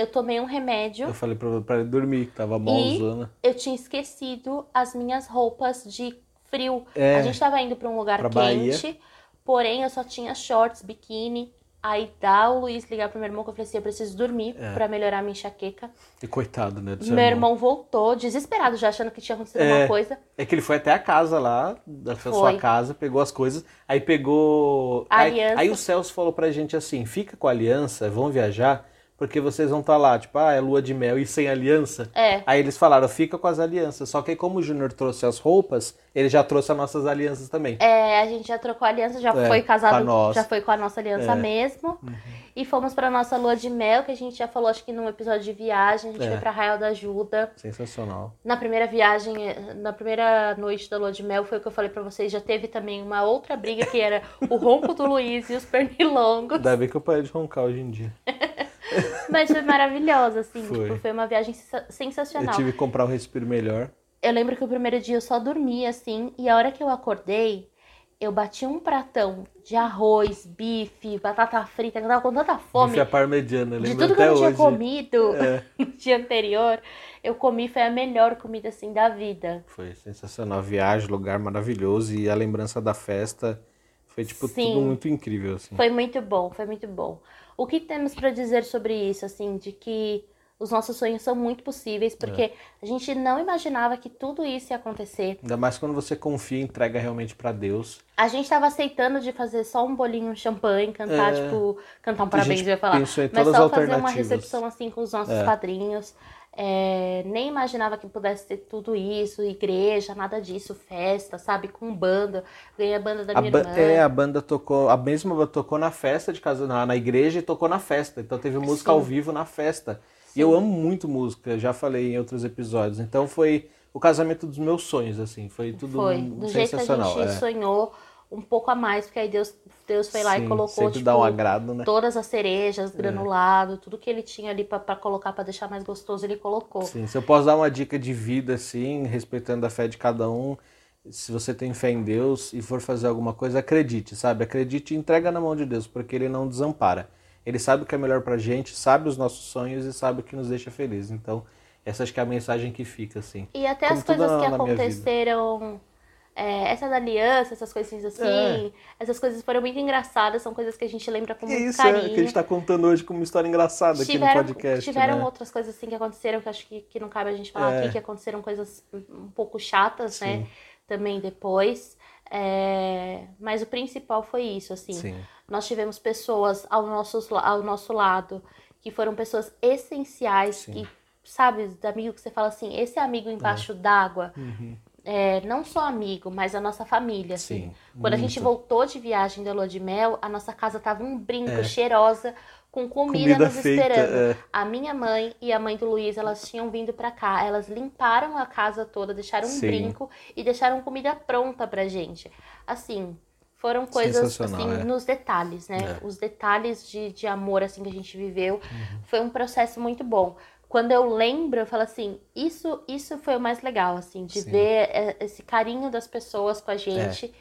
[SPEAKER 1] Eu tomei um remédio.
[SPEAKER 2] Eu falei pra, pra ele dormir, que tava malzona.
[SPEAKER 1] eu tinha esquecido as minhas roupas de frio.
[SPEAKER 2] É.
[SPEAKER 1] A gente tava indo pra um lugar
[SPEAKER 2] Pra Bahia.
[SPEAKER 1] quente, porém eu só tinha shorts, biquíni. Aí dá o Luiz ligar pro meu irmão que eu falei assim, eu preciso dormir
[SPEAKER 2] É.
[SPEAKER 1] pra melhorar a minha enxaqueca.
[SPEAKER 2] E coitado, né?
[SPEAKER 1] meu irmão voltou, desesperado já, achando que tinha acontecido
[SPEAKER 2] É.
[SPEAKER 1] alguma coisa.
[SPEAKER 2] É que ele foi até a casa lá, da sua casa, pegou as coisas, aí pegou. Aí,
[SPEAKER 1] aliança.
[SPEAKER 2] aí o Celso falou pra gente assim: fica com a aliança, vão viajar, porque vocês vão estar lá, tipo, ah, é lua de mel e sem aliança.
[SPEAKER 1] É.
[SPEAKER 2] Aí eles falaram, fica com as alianças. Só que aí, como o Júnior trouxe as roupas, ele já trouxe as nossas alianças também.
[SPEAKER 1] É, a gente já trocou a aliança, já
[SPEAKER 2] É,
[SPEAKER 1] foi casado, já foi com a nossa aliança
[SPEAKER 2] É.
[SPEAKER 1] mesmo. E fomos pra nossa lua de mel, que a gente já falou, acho que num episódio de viagem, a gente
[SPEAKER 2] É.
[SPEAKER 1] foi pra Arraial da Ajuda.
[SPEAKER 2] Sensacional.
[SPEAKER 1] Na primeira viagem, na primeira noite da lua de mel, foi o que eu falei pra vocês, já teve também uma outra briga que era o ronco do Luiz e os pernilongos.
[SPEAKER 2] Ainda bem que eu parei de roncar hoje em dia.
[SPEAKER 1] Mas foi maravilhosa, assim,
[SPEAKER 2] Foi.
[SPEAKER 1] tipo, foi uma viagem sensa-
[SPEAKER 2] Eu
[SPEAKER 1] sensacional.
[SPEAKER 2] tive que comprar um respiro melhor.
[SPEAKER 1] Eu lembro que o primeiro dia eu só dormi, assim, e a hora que eu acordei, eu bati um pratão de arroz, bife, batata frita, eu tava com tanta fome.
[SPEAKER 2] Bife à parmegiana, eu
[SPEAKER 1] De tudo que eu tinha
[SPEAKER 2] hoje.
[SPEAKER 1] comido
[SPEAKER 2] É.
[SPEAKER 1] no dia anterior, eu comi, foi a melhor comida, assim, da vida.
[SPEAKER 2] Foi sensacional. Viagem, lugar maravilhoso e a lembrança da festa foi, tipo,
[SPEAKER 1] Sim.
[SPEAKER 2] tudo muito incrível, assim.
[SPEAKER 1] Foi muito bom, foi muito bom. O que temos pra dizer sobre isso, assim, de que os nossos sonhos são muito possíveis, porque
[SPEAKER 2] É.
[SPEAKER 1] a gente não imaginava que tudo isso ia acontecer.
[SPEAKER 2] Ainda mais quando você confia e entrega realmente pra Deus.
[SPEAKER 1] A gente tava aceitando de fazer só um bolinho de champanhe, cantar,
[SPEAKER 2] É.
[SPEAKER 1] tipo, cantar um parabéns, eu ia falar. Mas só fazer uma recepção assim com os nossos
[SPEAKER 2] É.
[SPEAKER 1] padrinhos. É, nem imaginava que pudesse ter tudo isso, igreja, nada disso, festa, sabe? Com banda. Ganhei a banda da
[SPEAKER 2] A,
[SPEAKER 1] minha
[SPEAKER 2] ba-
[SPEAKER 1] irmã.
[SPEAKER 2] é, a banda tocou, a mesma banda tocou na festa de casa, na, na igreja e tocou na festa. Então teve música
[SPEAKER 1] Sim.
[SPEAKER 2] ao vivo na festa. E eu amo muito música, já falei em outros episódios. Então foi o casamento dos meus sonhos, assim. Foi tudo
[SPEAKER 1] Foi, do jeito que a
[SPEAKER 2] sensacional.
[SPEAKER 1] gente
[SPEAKER 2] é.
[SPEAKER 1] sonhou, um pouco a mais, porque aí Deus, Deus foi lá
[SPEAKER 2] Sim,
[SPEAKER 1] e colocou, tipo,
[SPEAKER 2] um agrado, né?
[SPEAKER 1] todas as cerejas, granulado, tudo que ele tinha ali pra colocar, pra deixar mais gostoso, ele colocou.
[SPEAKER 2] Sim, se eu posso dar uma dica de vida, assim, respeitando a fé de cada um, se você tem fé em Deus e for fazer alguma coisa, acredite, sabe? Acredite e entrega na mão de Deus, porque Ele não desampara. Ele sabe o que é melhor pra gente, sabe os nossos sonhos e sabe o que nos deixa feliz. Então, essa acho que é a mensagem que fica, assim.
[SPEAKER 1] E até
[SPEAKER 2] Como
[SPEAKER 1] as coisas
[SPEAKER 2] na-
[SPEAKER 1] que
[SPEAKER 2] na
[SPEAKER 1] aconteceram É, essa da aliança, essas coisinhas assim,
[SPEAKER 2] É.
[SPEAKER 1] essas coisas foram muito engraçadas, são coisas que a gente lembra com muito
[SPEAKER 2] isso é
[SPEAKER 1] carinho.
[SPEAKER 2] que a gente tá contando hoje como uma história engraçada aqui
[SPEAKER 1] tiveram
[SPEAKER 2] no podcast.
[SPEAKER 1] tiveram
[SPEAKER 2] né?
[SPEAKER 1] outras coisas assim que aconteceram, que acho que, que não cabe a gente falar
[SPEAKER 2] É.
[SPEAKER 1] aqui, que aconteceram coisas um pouco chatas, né?
[SPEAKER 2] Sim.
[SPEAKER 1] Também depois. É, Mas o principal foi isso, assim.
[SPEAKER 2] Sim.
[SPEAKER 1] Nós tivemos pessoas ao nosso, ao nosso lado que foram pessoas essenciais,
[SPEAKER 2] Sim.
[SPEAKER 1] que, sabe, do amigo que você fala assim, esse amigo embaixo d'água,
[SPEAKER 2] Uhum.
[SPEAKER 1] É, não só amigo, mas a nossa família, assim.
[SPEAKER 2] Sim,
[SPEAKER 1] Quando a gente voltou de viagem da lua de mel, a nossa casa tava um brinco,
[SPEAKER 2] É.
[SPEAKER 1] cheirosa, com comida,
[SPEAKER 2] Comida
[SPEAKER 1] nos
[SPEAKER 2] feita,
[SPEAKER 1] esperando.
[SPEAKER 2] é.
[SPEAKER 1] A minha mãe e a mãe do Luiz, elas tinham vindo pra cá. Elas limparam a casa toda, deixaram um
[SPEAKER 2] Sim.
[SPEAKER 1] brinco e deixaram comida pronta pra gente. Assim, foram coisas assim
[SPEAKER 2] é.
[SPEAKER 1] nos detalhes, né?
[SPEAKER 2] É. Uhum.
[SPEAKER 1] Os detalhes de, de amor assim que a gente viveu. Foi um processo muito bom. Quando eu lembro, eu falo assim, isso isso foi o mais legal, assim, de
[SPEAKER 2] Sim.
[SPEAKER 1] ver é, esse carinho das pessoas com a gente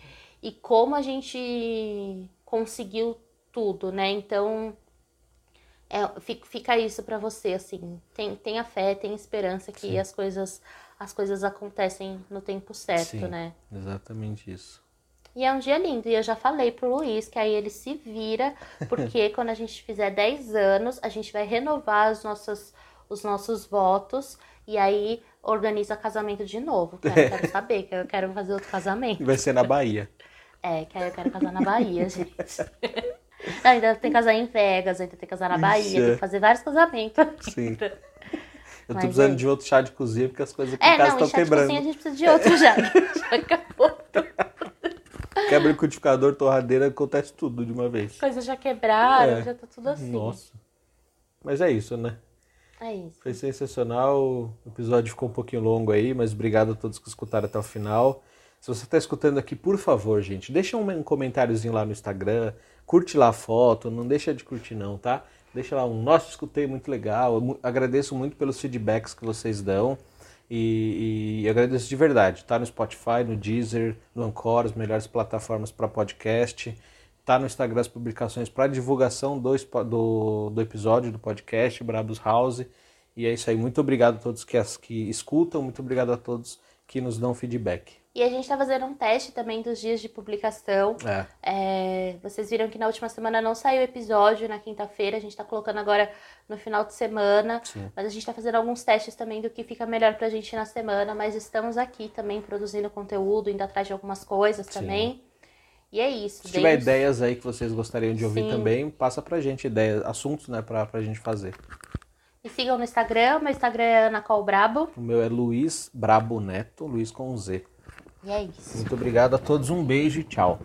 [SPEAKER 1] e como a gente conseguiu tudo, né? Então, é, fi- fica isso pra você, assim, tem, tenha fé, tenha esperança que
[SPEAKER 2] Sim.
[SPEAKER 1] as coisas as coisas acontecem no tempo certo,
[SPEAKER 2] Sim.
[SPEAKER 1] né?
[SPEAKER 2] Exatamente isso.
[SPEAKER 1] E é um dia lindo, e eu já falei pro Luiz que aí ele se vira, porque quando a gente fizer 10 anos, a gente vai renovar as nossas, os nossos votos, e aí organiza casamento de novo. Quero, quero saber, que eu quero fazer outro casamento.
[SPEAKER 2] Vai ser na Bahia.
[SPEAKER 1] É, que aí eu quero casar na Bahia, gente. Não, ainda tem que casar em Vegas, ainda tem que casar na Bahia, tem
[SPEAKER 2] é.
[SPEAKER 1] que fazer vários casamentos.
[SPEAKER 2] Sim. Eu tô precisando
[SPEAKER 1] é
[SPEAKER 2] de outro chá de cozinha porque as coisas aqui
[SPEAKER 1] É,
[SPEAKER 2] em casa
[SPEAKER 1] não,
[SPEAKER 2] estão
[SPEAKER 1] e chá de
[SPEAKER 2] quebrando.
[SPEAKER 1] cozinha a gente precisa de outro já. Já acabou.
[SPEAKER 2] Quebra liquidificador, torradeira, acontece tudo de uma vez.
[SPEAKER 1] Coisas já quebraram,
[SPEAKER 2] É.
[SPEAKER 1] já tá tudo assim.
[SPEAKER 2] Nossa. Mas é isso, né?
[SPEAKER 1] É isso.
[SPEAKER 2] Foi sensacional. O episódio ficou um pouquinho longo aí, mas obrigado a todos que escutaram até o final. Se você está escutando aqui, por favor, gente, deixa um comentáriozinho lá no Instagram, curte lá a foto, não deixa de curtir não, tá? Deixa lá um, nossa, escutei, muito legal. Eu agradeço muito pelos feedbacks que vocês dão. E, e agradeço de verdade. Tá no Spotify, no Deezer, no Anchor, as melhores plataformas para podcast. Tá no Instagram as publicações para divulgação do, do, do episódio do podcast Brabos House. E é isso aí. Muito obrigado a todos que, as, que escutam. Muito obrigado a todos que nos dão feedback.
[SPEAKER 1] E a gente tá fazendo um teste também dos dias de publicação.
[SPEAKER 2] É.
[SPEAKER 1] É, vocês viram que na última semana não saiu episódio na quinta-feira, a gente tá colocando agora no final de semana.
[SPEAKER 2] Sim.
[SPEAKER 1] Mas a gente tá fazendo alguns testes também do que fica melhor pra gente na semana. Mas estamos aqui também produzindo conteúdo, indo atrás de algumas coisas
[SPEAKER 2] Sim.
[SPEAKER 1] também. E é isso.
[SPEAKER 2] Se tiver ideias aí que vocês gostariam de ouvir
[SPEAKER 1] Sim.
[SPEAKER 2] também, passa pra gente ideias, assuntos, né, pra, pra gente fazer.
[SPEAKER 1] Me sigam no Instagram, meu Instagram é Ana Col Brabo.
[SPEAKER 2] O meu é Luiz Brabo Neto, Luiz com Z.
[SPEAKER 1] E é isso.
[SPEAKER 2] Muito obrigado a todos, um beijo e tchau.